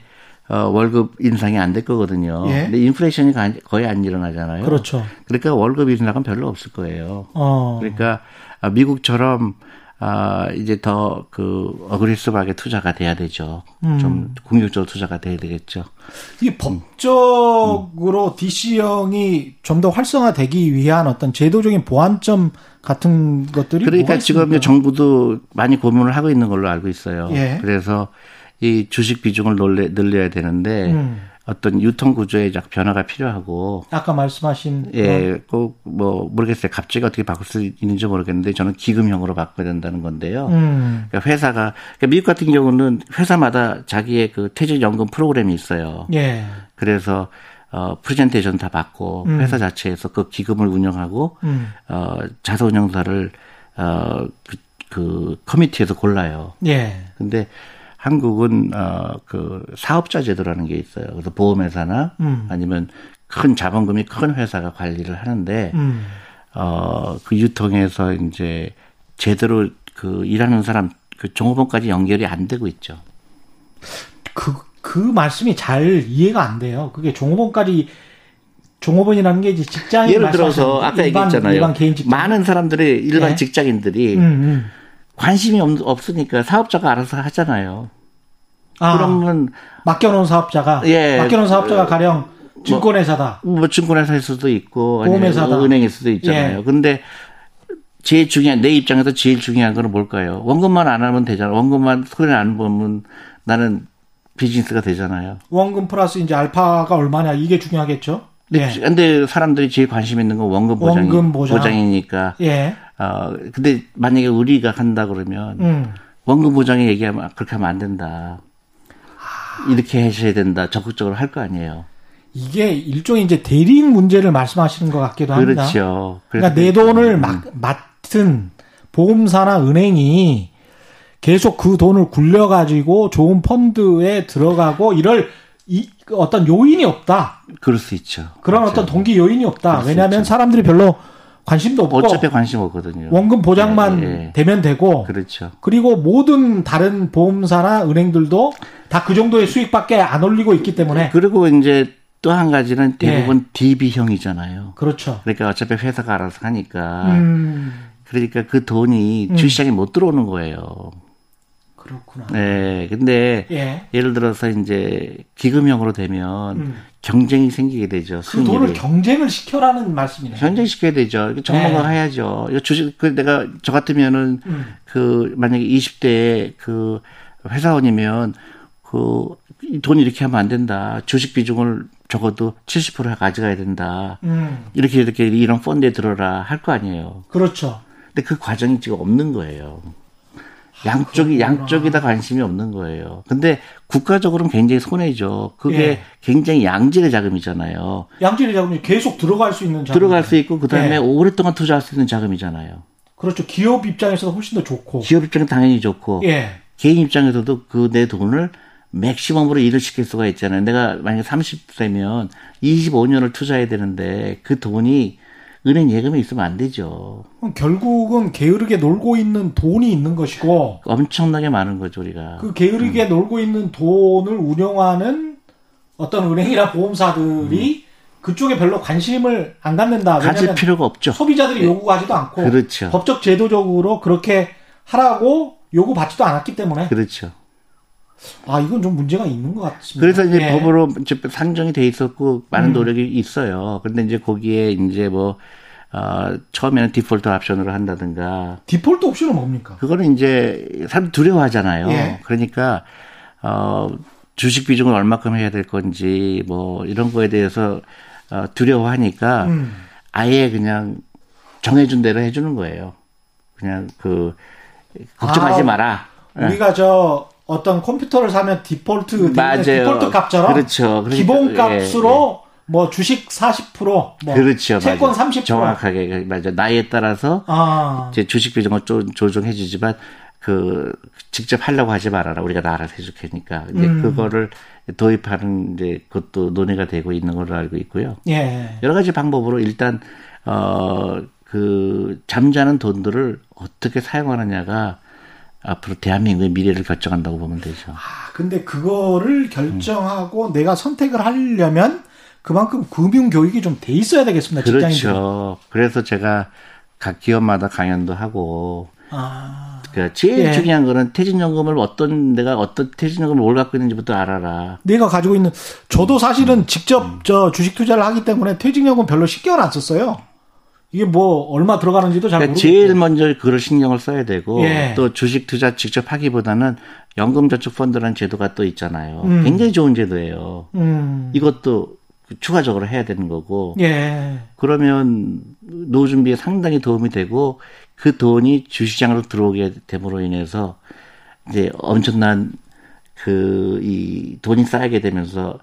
어, 월급 인상이 안 될 거거든요. 예? 근데 인플레이션이 거의 안 일어나잖아요. 그렇죠. 그러니까 월급 인상은 별로 없을 거예요. 어. 그러니까 아, 미국처럼 아, 이제 더 그 어그리스브하게 투자가 돼야 되죠. 음. 좀 궁극적으로 투자가 돼야 되겠죠. 이게 법적으로 음. DC형이 좀 더 활성화되기 위한 어떤 제도적인 보완점 같은 것들이 그러니까 지금 정부도 많이 고민을 하고 있는 걸로 알고 있어요. 예. 그래서 이 주식 비중을 놀래, 늘려야 되는데 음. 어떤 유통 구조에 변화가 필요하고 아까 말씀하신 예, 꼭 뭐 모르겠어요. 갑자기 어떻게 바꿀 수 있는지 모르겠는데 저는 기금형으로 바꿔야 된다는 건데요. 음. 그러니까 회사가 그러니까 미국 같은 경우는 회사마다 자기의 그 퇴직연금 프로그램이 있어요. 예. 그래서 어 프레젠테이션 다 받고 음. 회사 자체에서 그 기금을 운영하고 음. 어 자사 운영사를 어 그 그 커미티에서 골라요. 예. 근데 한국은 어그 사업자 제도라는 게 있어요. 그래서 보험회사나 음. 아니면 큰 자본금이 큰 회사가 관리를 하는데 음. 어그 유통에서 이제 제대로 그 일하는 사람 그 종업원까지 연결이 안 되고 있죠. 그, 그 말씀이 잘 이해가 안 돼요. 그게 종업원까지 종업원이라는 게 이제 직장 예를 들어서 아까 일반, 얘기했잖아요. 일반 개인 직장. 많은 사람들이 일반 네. 직장인들이 음, 음. 관심이 없, 으니까 사업자가 알아서 하잖아요. 아, 그러면 맡겨놓은 사업자가 예, 맡겨놓은 사업자가 가령 뭐 증권회사다. 뭐, 뭐 증권회사일 수도 있고 보험회사다. 은행일 수도 있잖아요. 예. 근데 제일 중요한 내 입장에서 제일 중요한 거는 뭘까요? 원금만 안 하면 되잖아. 원금만 손에 안 보면 나는 비즈니스가 되잖아요. 원금 플러스 이제 알파가 얼마냐 이게 중요하겠죠. 네. 근데 사람들이 제일 관심 있는 건 원금 보장 원금 보장. 보장 이니까. 예. 어 근데 만약에 우리가 한다 그러면 음. 원금 보장에 얘기하면 그렇게 하면 안 된다. 이렇게 하셔야 된다. 적극적으로 할 거 아니에요. 이게 일종의 이제 대리인 문제를 말씀하시는 것 같기도 합니다. 그렇죠. 그러니까 내 돈을 막, 맡은 보험사나 은행이 계속 그 돈을 굴려가지고 좋은 펀드에 들어가고 이럴 이 어떤 요인이 없다. 그럴 수 있죠. 그런 그렇죠. 어떤 동기 요인이 없다. 왜냐하면 사람들이 별로 관심도 없고 어차피 관심 없거든요. 원금 보장만 네, 네. 되면 되고 그렇죠. 그리고 모든 다른 보험사나 은행들도 다 그 정도의 수익밖에 안 올리고 있기 때문에 그리고 이제 또 한 가지는 대부분 네. DB형이잖아요. 그렇죠. 그러니까 어차피 회사가 알아서 하니까 음. 그러니까 그 돈이 음. 주시장에 못 들어오는 거예요. 그렇구나. 네. 근데 예. 를 들어서 이제 기금형으로 되면 음. 경쟁이 생기게 되죠. 그 수익률이. 돈을 경쟁을 시켜라는 말씀이네요. 경쟁 시켜야 되죠. 전문가 네. 해야죠. 이거 주식 그 내가 저 같으면은 음. 그 만약에 20대 그 회사원이면 그돈 이렇게 하면 안 된다. 주식 비중을 적어도 70% 가져가야 된다. 음. 이렇게 이렇게 이런 펀드에 들어라 할 거 아니에요. 그렇죠. 근데 그 과정이 지금 없는 거예요. 양쪽이 양쪽이 다 관심이 없는 거예요. 근데 국가적으로는 굉장히 손해죠. 그게 예. 굉장히 양질의 자금이잖아요. 양질의 자금이 계속 들어갈 수 있는 자금. 들어갈 수 있고 그다음에 예. 오랫동안 투자할 수 있는 자금이잖아요. 그렇죠. 기업 입장에서도 훨씬 더 좋고. 기업 입장은 당연히 좋고. 예. 개인 입장에서도 그 내 돈을 맥시멈으로 일을 시킬 수가 있잖아요. 내가 만약에 30세면 25년을 투자해야 되는데 그 돈이 은행 예금에 있으면 안 되죠. 결국은 게으르게 놀고 있는 돈이 있는 것이고 엄청나게 많은 거죠 우리가. 그 게으르게 음. 놀고 있는 돈을 운영하는 어떤 은행이나 보험사들이 음. 그쪽에 별로 관심을 안 갖는다. 가질 필요가 없죠. 소비자들이 네. 요구하지도 않고 그렇죠. 법적 제도적으로 그렇게 하라고 요구받지도 않았기 때문에 그렇죠. 아 이건 좀 문제가 있는 것 같습니다. 그래서 이제 예. 법으로 산정이 돼 있었고 많은 음. 노력이 있어요. 그런데 이제 거기에 이제 뭐 어, 처음에는 디폴트 옵션으로 한다든가. 디폴트 옵션은 뭡니까? 그거는 이제 사람 두려워하잖아요. 예. 그러니까 어 주식 비중을 얼마큼 해야 될 건지 뭐 이런 거에 대해서 어, 두려워하니까 음. 아예 그냥 정해준 대로 해주는 거예요. 그냥 그 걱정하지 아, 마라. 우리가 예. 저 어떤 컴퓨터를 사면 디폴트 맞아요. 디폴트 값처럼 그렇죠. 그러니까, 기본 값으로 예, 예. 뭐 주식 40%, 뭐 그렇죠. 채권 맞아. 30% 정확하게 맞아. 나이에 따라서 아. 이제 주식 비중을 좀 조정해 주지만 그 직접 하려고 하지 말아라. 우리가 나 알아서 해줄 테니까. 이제 음. 그거를 도입하는 이제 그것도 논의가 되고 있는 걸로 알고 있고요. 예. 여러 가지 방법으로 일단 어 그 잠자는 돈들을 어떻게 사용하느냐가 앞으로 대한민국의 미래를 결정한다고 보면 되죠. 아, 근데 그거를 결정하고 음. 내가 선택을 하려면 그만큼 금융 교육이 좀 돼 있어야 되겠습니다. 그렇죠. 직장인들. 그래서 제가 각 기업마다 강연도 하고 아. 그 제일 예. 중요한 거는 퇴직연금을 어떤 내가 어떤 퇴직연금을 뭘 갖고 있는지부터 알아라. 내가 가지고 있는 저도 사실은 음. 직접 음. 저 주식 투자를 하기 때문에 퇴직연금 별로 신경을 안 썼어요. 이게 뭐 얼마 들어가는지도 잘 그러니까 모르겠고. 제일 먼저 그걸 신경을 써야 되고 예. 또 주식 투자 직접 하기보다는 연금저축펀드라는 제도가 또 있잖아요. 음. 굉장히 좋은 제도예요. 음. 이것도 추가적으로 해야 되는 거고. 예. 그러면 노후 준비에 상당히 도움이 되고 그 돈이 주시장으로 들어오게 됨으로 인해서 이제 엄청난 그 이 돈이 쌓이게 되면서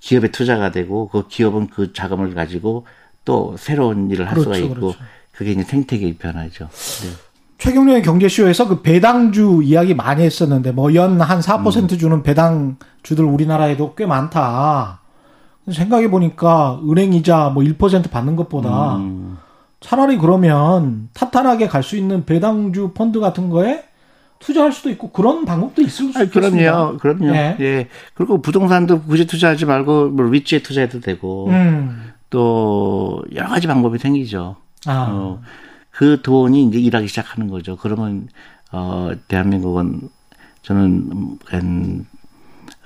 기업에 투자가 되고 그 기업은 그 자금을 가지고 또 새로운 일을 할 그렇죠, 수가 있고 그렇죠. 그게 이제 생태계 변화죠. 네. 최경련의 경제쇼에서 그 배당주 이야기 많이 했었는데 뭐 연 한 4% 음. 주는 배당주들 우리나라에도 꽤 많다. 생각해 보니까 은행 이자 뭐 1% 받는 것보다 음. 차라리 그러면 탄탄하게 갈 수 있는 배당주 펀드 같은 거에 투자할 수도 있고 그런 방법도 있을 수 있습니다. 그럼요, 그럼요. 예. 예. 그리고 부동산도 굳이 투자하지 말고 뭐 위치에 투자해도 되고 음. 또 여러 가지 방법이 생기죠. 아. 어, 그 돈이 이제 일하기 시작하는 거죠. 그러면 어 대한민국은 저는 한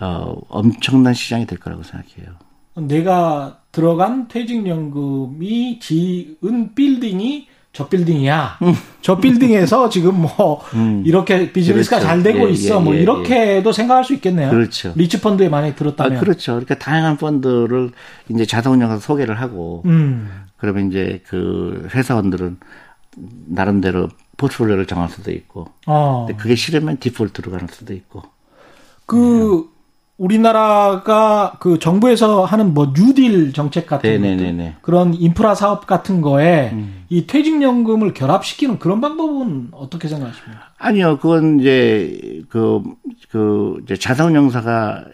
어, 엄청난 시장이 될 거라고 생각해요. 내가 들어간 퇴직연금이 지은 빌딩이 저 빌딩이야. 음. 저 빌딩에서 지금 뭐 음. 이렇게 비즈니스가 그렇죠. 잘 되고 예, 있어. 예, 뭐 예, 이렇게도 예. 생각할 수 있겠네요. 그렇죠. 리츠 펀드에 많이 들었다면. 아, 그렇죠. 그러니까 다양한 펀드를 이제 자산운용에서 소개를 하고 음. 그러면 이제 그 회사원들은 나름대로 포트폴리오를 정할 수도 있고. 어. 근데 그게 싫으면 디폴트로 가는 수도 있고. 그 네. 우리나라가 그 정부에서 하는 뭐 뉴딜 정책 같은 네네네네. 그런 인프라 사업 같은 거에 음. 이 퇴직연금을 결합시키는 그런 방법은 어떻게 생각하십니까? 아니요, 그건 이제 그, 그, 이제 자산운용사가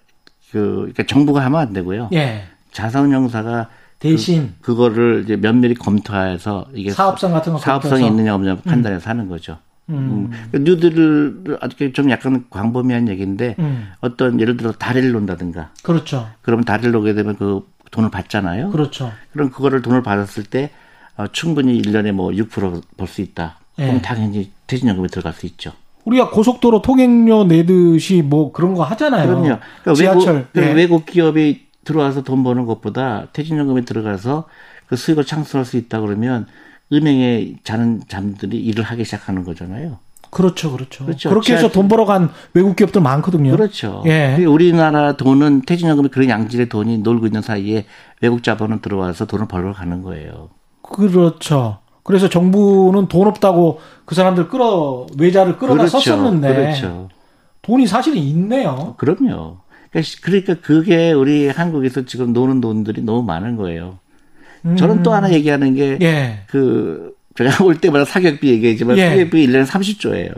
그, 그러니까 정부가 하면 안 되고요. 예. 자산운용사가 대신 그, 그거를 이제 면밀히 검토해서 이게 사업성 같은 거 사업성이 있느냐 없느냐 판단해서 음. 하는 거죠. 음. 음. 뉴딜을 아직 좀 약간 광범위한 얘기인데 음. 어떤 예를 들어 다리를 놓는다든가. 그렇죠. 그러면 다리를 놓게 되면 그 돈을 받잖아요. 그렇죠. 그럼 그거를 돈을 받았을 때 어, 충분히 1년에 뭐 6%벌 수 있다. 네. 그럼 당연히 퇴직연금에 들어갈 수 있죠. 우리가 고속도로 통행료 내듯이 뭐 그런 거 하잖아요. 그럼요. 그러니까 지하철. 외국, 네. 외국 기업이 들어와서 돈 버는 것보다 퇴직연금에 들어가서 그 수익을 창출할 수 있다 그러면 은행에 자는 잠들이 일을 하기 시작하는 거잖아요. 그렇죠, 그렇죠. 그렇죠. 그렇게 해서 돈 벌어간 외국 기업들 많거든요. 그렇죠. 예. 우리나라 돈은 퇴직연금이 그런 양질의 돈이 놀고 있는 사이에 외국 자본은 들어와서 돈을 벌러 가는 거예요. 그렇죠. 그래서 정부는 돈 없다고 그 사람들 끌어 외자를 끌어다 그렇죠. 썼었는데 그렇죠. 돈이 사실은 있네요. 그럼요. 그러니까, 그러니까 그게 우리 한국에서 지금 노는 돈들이 너무 많은 거예요. 음. 저는 또 하나 얘기하는 게, 예. 그, 제가 올 때마다 사격비 얘기하지만, 예. 사격비 1년에 30조예요.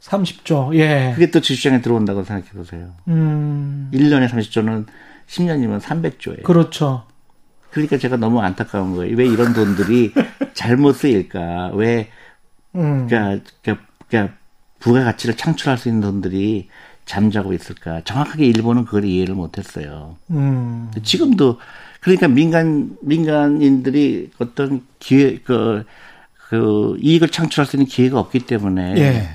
30조, 예. 그게 또 주시장에 들어온다고 생각해 보세요. 음. 1년에 30조는 10년이면 300조예요. 그렇죠. 그러니까 제가 너무 안타까운 거예요. 왜 이런 돈들이 *laughs* 잘못 쓰일까? 왜 음. 그러니까, 그러니까, 그러니까 부가 가치를 창출할 수 있는 돈들이 잠자고 있을까? 정확하게 일본은 그걸 이해를 못했어요. 음. 지금도 그러니까 민간 민간인들이 어떤 기회 그, 그 이익을 창출할 수 있는 기회가 없기 때문에 예.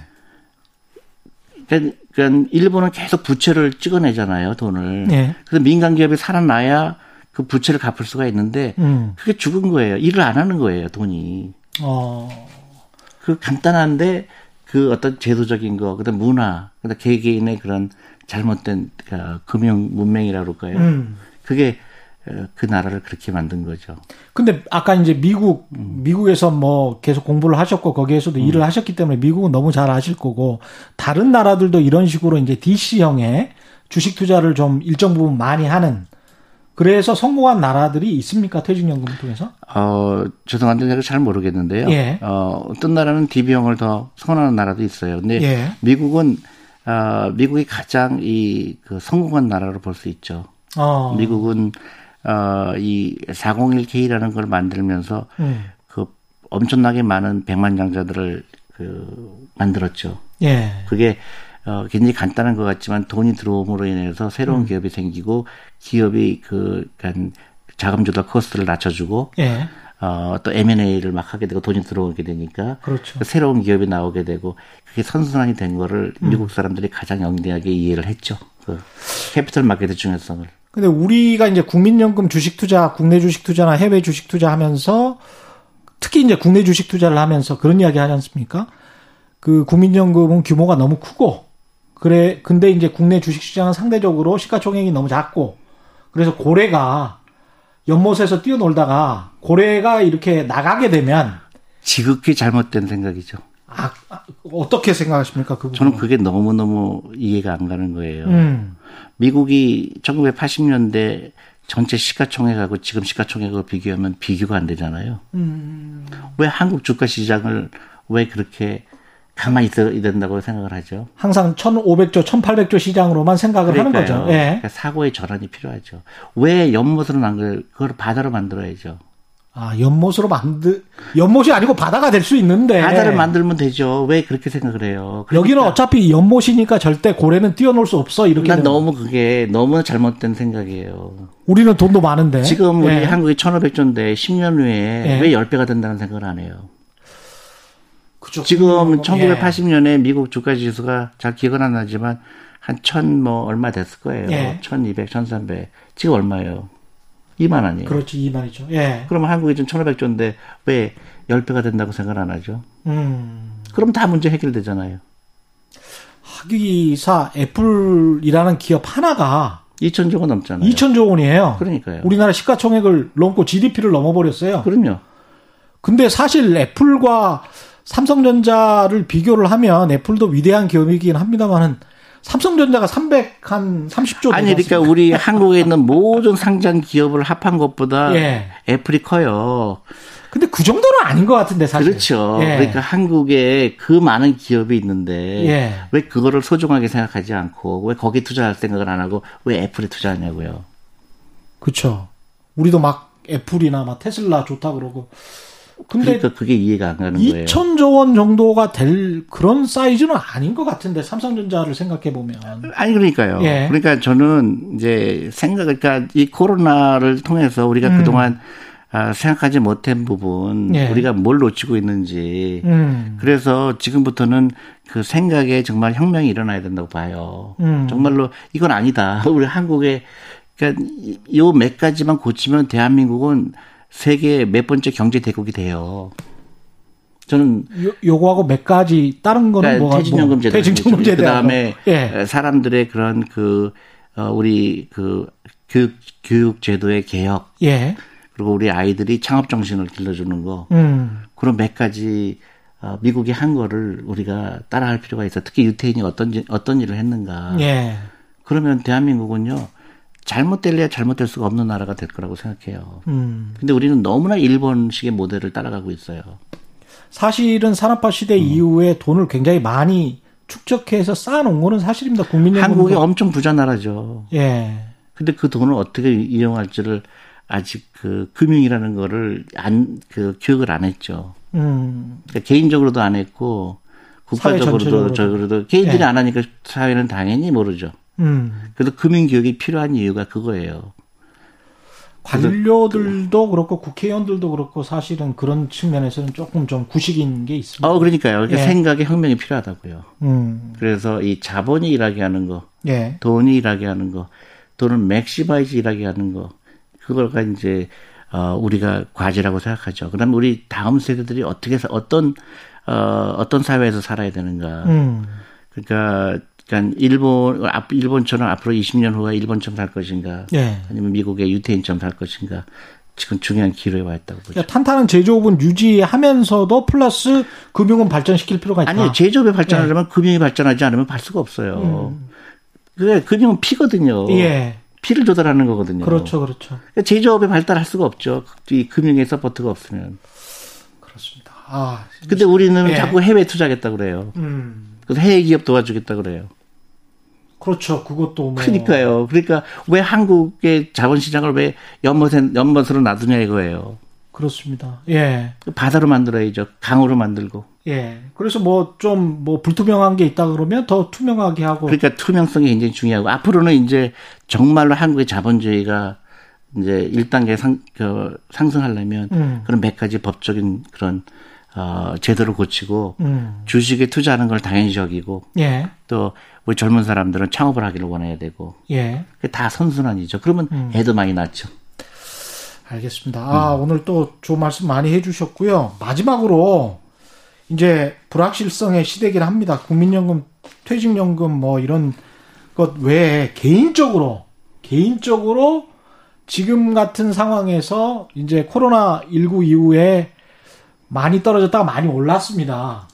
그러니까, 그러니까 일본은 계속 부채를 찍어내잖아요 돈을. 예. 그래서 민간 기업이 살아나야 그 부채를 갚을 수가 있는데 음. 그게 죽은 거예요. 일을 안 하는 거예요 돈이. 어. 그 간단한데 그 어떤 제도적인 거, 그다음 문화, 그다음 개개인의 그런 잘못된 그 금융 문명이라고 그럴까요? 음. 그게 어, 그 나라를 그렇게 만든 거죠. 근데 아까 이제 미국 음. 미국에서 뭐 계속 공부를 하셨고 거기에서도 음. 일을 하셨기 때문에 미국은 너무 잘 아실 거고 다른 나라들도 이런 식으로 이제 DC형의 주식 투자를 좀 일정 부분 많이 하는 그래서 성공한 나라들이 있습니까? 퇴직연금을 통해서? 어, 죄송한데 제가 잘 모르겠는데요. 예. 어, 어떤 나라는 DB형을 더 선호하는 나라도 있어요. 근데 예. 미국은 어, 미국이 가장 이 그 성공한 나라로 볼 수 있죠. 어. 미국은 어, 이 401k라는 걸 만들면서 음. 그 엄청나게 많은 백만 장자들을 그 만들었죠. 예. 그게 어, 굉장히 간단한 것 같지만 돈이 들어옴으로 인해서 새로운 음. 기업이 생기고 기업이 그, 그러니까 자금 조달 코스트를 낮춰주고 예. 어, 또 M&A를 막 하게 되고 돈이 들어오게 되니까 그렇죠. 새로운 기업이 나오게 되고 그게 선순환이 된 거를 음. 미국 사람들이 가장 영리하게 이해를 했죠. 그 capital market의 중요성을. 근데 우리가 이제 국민연금 주식 투자, 국내 주식 투자나 해외 주식 투자 하면서 특히 이제 국내 주식 투자를 하면서 그런 이야기 하지 않습니까? 그 국민연금은 규모가 너무 크고 그래 근데 이제 국내 주식 시장은 상대적으로 시가총액이 너무 작고 그래서 고래가 연못에서 뛰어놀다가 고래가 이렇게 나가게 되면 지극히 잘못된 생각이죠. 아, 아 어떻게 생각하십니까? 그 저는 그게 너무 너무 이해가 안 가는 거예요. 음. 미국이 1980년대 전체 시가총액하고 지금 시가총액을 비교하면 비교가 안 되잖아요. 음. 왜 한국 주가 시장을 왜 그렇게 가만히 있어야 된다고 생각을 하죠. 항상 1,500조, 1,800조 시장으로만 생각을 그러니까요. 하는 거죠. 예. 그러니까 사고의 전환이 필요하죠. 왜 연못으로 만들, 그걸 바다로 만들어야죠. 아, 연못으로 만들, 연못이 아니고 바다가 될 수 있는데. 바다를 만들면 되죠. 왜 그렇게 생각을 해요? 그러니까. 여기는 어차피 연못이니까 절대 고래는 뛰어놀 수 없어. 이렇게. 난 너무 그게 너무 잘못된 생각이에요. 우리는 돈도 많은데. 지금 우리 예. 한국이 1,500조인데 10년 후에 예. 왜 10배가 된다는 생각을 안 해요? 그쵸. 지금 1980년에 예. 미국 주가 지수가 잘 기억은 안 나지만 한천뭐 얼마 됐을 거예요. 예. 1200, 1300. 지금 얼마예요? 2만 원이에요. 그렇지, 2만이죠. 예. 그러면 한국이 지금 1500조인데 왜 10배가 된다고 생각 안 하죠? 음. 그럼 다 문제 해결되잖아요. 학위사 애플이라는 기업 하나가 2천조 원 넘잖아요. 2천조 원이에요. 그러니까요. 우리나라 시가총액을 넘고 GDP를 넘어버렸어요. 그럼요. 근데 사실 애플과 삼성전자를 비교를 하면 애플도 위대한 기업이긴 합니다만은 삼성전자가 300한 30조 아니 그러니까 우리 한국에 있는 모든 상장 기업을 합한 것보다 예. 애플이 커요. 근데 그 정도는 아닌 것 같은데 사실. 그렇죠. 예. 그러니까 한국에 그 많은 기업이 있는데 예. 왜 그거를 소중하게 생각하지 않고 왜 거기 투자할 생각을 안 하고 왜 애플에 투자하냐고요. 그렇죠. 우리도 막 애플이나 막 테슬라 좋다 그러고 근데 그러니까 그게 이해가 안 가는 2천조 거예요. 2천조 원 정도가 될 그런 사이즈는 아닌 것 같은데 삼성전자를 생각해 보면 아니 그러니까요. 예. 그러니까 저는 이제 생각 그러니까 이 코로나를 통해서 우리가 음. 그동안 아, 생각하지 못한 부분, 예. 우리가 뭘 놓치고 있는지. 음. 그래서 지금부터는 그 생각에 정말 혁명이 일어나야 된다고 봐요. 음. 정말로 이건 아니다. *laughs* 우리 한국에 그러니까 요 몇 가지만 고치면 대한민국은 세계 몇 번째 경제 대국이 돼요. 저는 요, 요거하고 몇 가지 다른 거는 그러니까 뭐가 퇴직연금 뭐, 제도, 퇴직연금 제도 그다음에 예. 사람들의 그런 그 어, 우리 그 교육 교육 제도의 개혁. 예. 그리고 우리 아이들이 창업 정신을 길러주는 거. 음. 그런 몇 가지 어, 미국이 한 거를 우리가 따라할 필요가 있어. 특히 유태인이 어떤 어떤 일을 했는가. 예. 그러면 대한민국은요. 잘못될래야 잘못될 수가 없는 나라가 될 거라고 생각해요. 음. 근데 우리는 너무나 일본식의 모델을 따라가고 있어요. 사실은 산업화 시대 음. 이후에 돈을 굉장히 많이 축적해서 쌓아놓은 거는 사실입니다. 국민연금 한국이 엄청 부자 나라죠. 예. 근데 그 돈을 어떻게 이용할지를 아직 그 금융이라는 거를 안 그 교육을 안 했죠. 음. 그러니까 개인적으로도 안 했고 국가적으로도 저그로도 개인들이 네. 안 하니까 사회는 당연히 모르죠. 음. 그래서 금융 교육이 필요한 이유가 그거예요. 관료들도 그렇고 국회의원들도 그렇고 사실은 그런 측면에서는 조금 좀 구식인 게 있습니다. 어, 그러니까요. 그러니까 예. 생각의 혁명이 필요하다고요. 음. 그래서 이 자본이 일하게 하는 거, 예. 돈이 일하게 하는 거, 돈은 maximize 일하게 하는 거, 그걸가 이제 어, 우리가 과제라고 생각하죠. 그다음 우리 다음 세대들이 어떻게 어떤 어, 어떤 사회에서 살아야 되는가. 음. 그러니까 그러니까 일본 일본처럼 앞으로 20년 후가 일본처럼 살 것인가, 예. 아니면 미국의 유태인처럼 살 것인가. 지금 중요한 기로에 와 있다고 보죠. 그러니까 탄탄한 제조업은 유지하면서도 플러스 금융은 발전시킬 필요가 있다. 아니 제조업이 발전하려면 예. 금융이 발전하지 않으면 발 수가 없어요. 음. 그래 금융은 피거든요. 예. 피를 조달하는 거거든요. 그렇죠, 그렇죠. 그러니까 제조업에 발달할 수가 없죠. 이 금융의 support가 없으면. 그렇습니다. 아. 근데 우리는 예. 자꾸 해외 투자하겠다 그래요. 음. 그래서 해외 기업 도와주겠다 그래요. 그렇죠. 그것도 뭐. 그러니까요. 그러니까 왜 한국의 자본시장을 왜 연못에, 연못으로 놔두냐 이거예요. 그렇습니다. 예. 바다로 만들어야죠. 강으로 만들고. 예. 그래서 뭐 좀뭐 뭐 불투명한 게 있다 그러면 더 투명하게 하고. 그러니까 투명성이 굉장히 중요하고 앞으로는 이제 정말로 한국의 자본주의가 이제 1단계 상, 그, 상승하려면 음. 그런 몇 가지 법적인 그런 어, 제도를 고치고 음. 주식에 투자하는 걸 당연히 적이고 예. 또 우리 젊은 사람들은 창업을 하기를 원해야 되고 예. 다 선순환이죠. 그러면 음. 애도 많이 낳죠. 알겠습니다. 아, 음. 오늘 또 좋은 말씀 많이 해주셨고요. 마지막으로 이제 불확실성의 시대긴 합니다. 국민연금, 퇴직연금 뭐 이런 것 외에 개인적으로 개인적으로 지금 같은 상황에서 이제 코로나 19 이후에 많이 떨어졌다가 많이 올랐습니다.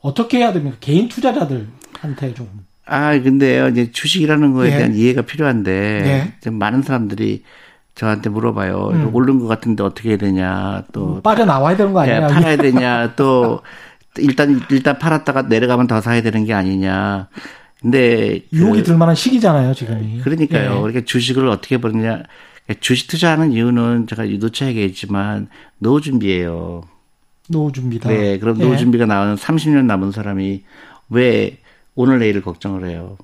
어떻게 해야 됩니까? 개인 투자자들한테 좀. 아, 근데요, 이제 주식이라는 거에 예. 대한 이해가 필요한데, 예. 많은 사람들이 저한테 물어봐요. 음. 오른 것 같은데 어떻게 해야 되냐, 또. 음, 빠져나와야 되는 거 아니냐. 예, 팔아야 되냐, 또, *laughs* 일단, 일단 팔았다가 내려가면 더 사야 되는 게 아니냐. 근데. 유혹이 그, 들만한 시기잖아요, 지금이. 그러니까요. 예. 그러니까 주식을 어떻게 보느냐. 주식 투자하는 이유는 제가 유도차 얘기했지만, 노후 준비예요. 노후 준비다. 네, 그럼 노후 예. 준비가 나오는 30년 남은 사람이 왜 오늘 내일을 걱정을 해요?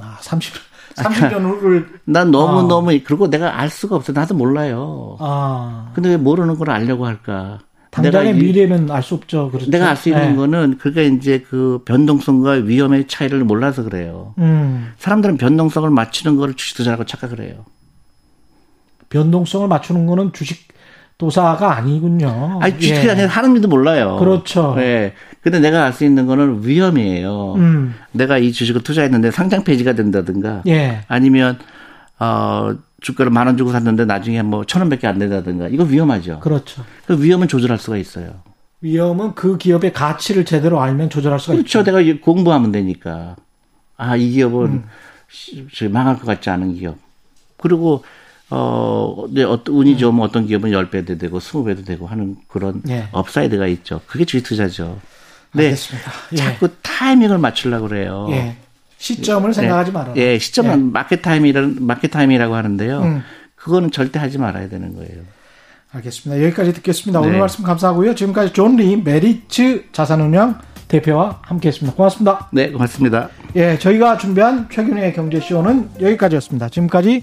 아, 30, 30년 후를. *laughs* 난 너무, 아. 너무, 그리고 내가 알 수가 없어. 나도 몰라요. 아. 근데 왜 모르는 걸 알려고 할까? 당장의 미래는 알 수 없죠. 그렇죠. 내가 알 수 있는 네. 거는 그게 이제 그 변동성과 위험의 차이를 몰라서 그래요. 음. 사람들은 변동성을 맞추는 거를 주식 투자라고 착각을 해요. 변동성을 맞추는 거는 주식 도사가 아니군요. 아니, 주식이 예. 아니라 하는지도 몰라요. 그렇죠. 예. 근데 내가 알 수 있는 거는 위험이에요. 음. 내가 이 주식을 투자했는데 상장 폐지가 된다든가. 예. 아니면, 어, 주가를 만 원 주고 샀는데 나중에 뭐 천 원밖에 안 된다든가. 이거 위험하죠. 그렇죠. 그 위험은 조절할 수가 있어요. 위험은 그 기업의 가치를 제대로 알면 조절할 수가 그렇죠. 있죠. 내가 공부하면 되니까. 아, 이 기업은 음. 망할 것 같지 않은 기업. 그리고 어, 네, 어떤 운이 음. 좋으면 어떤 기업은 10배도 되고 20배도 되고 하는 그런 예. upside가 있죠. 그게 주식 투자죠. 네. 알겠습니다. 예. 자꾸 타이밍을 맞추려고 그래요. 예. 시점을 네. 생각하지 말아요. 예, 시점은 예. 마켓 타임이라는 마켓 타임이라고 하는데요. 음. 그거는 절대 하지 말아야 되는 거예요. 알겠습니다. 여기까지 듣겠습니다. 네. 오늘 말씀 감사하고요. 지금까지 존 리 메리츠 자산운용 대표와 함께했습니다. 고맙습니다. 네, 고맙습니다. 예, 저희가 준비한 최경영의 경제쇼는 여기까지였습니다. 지금까지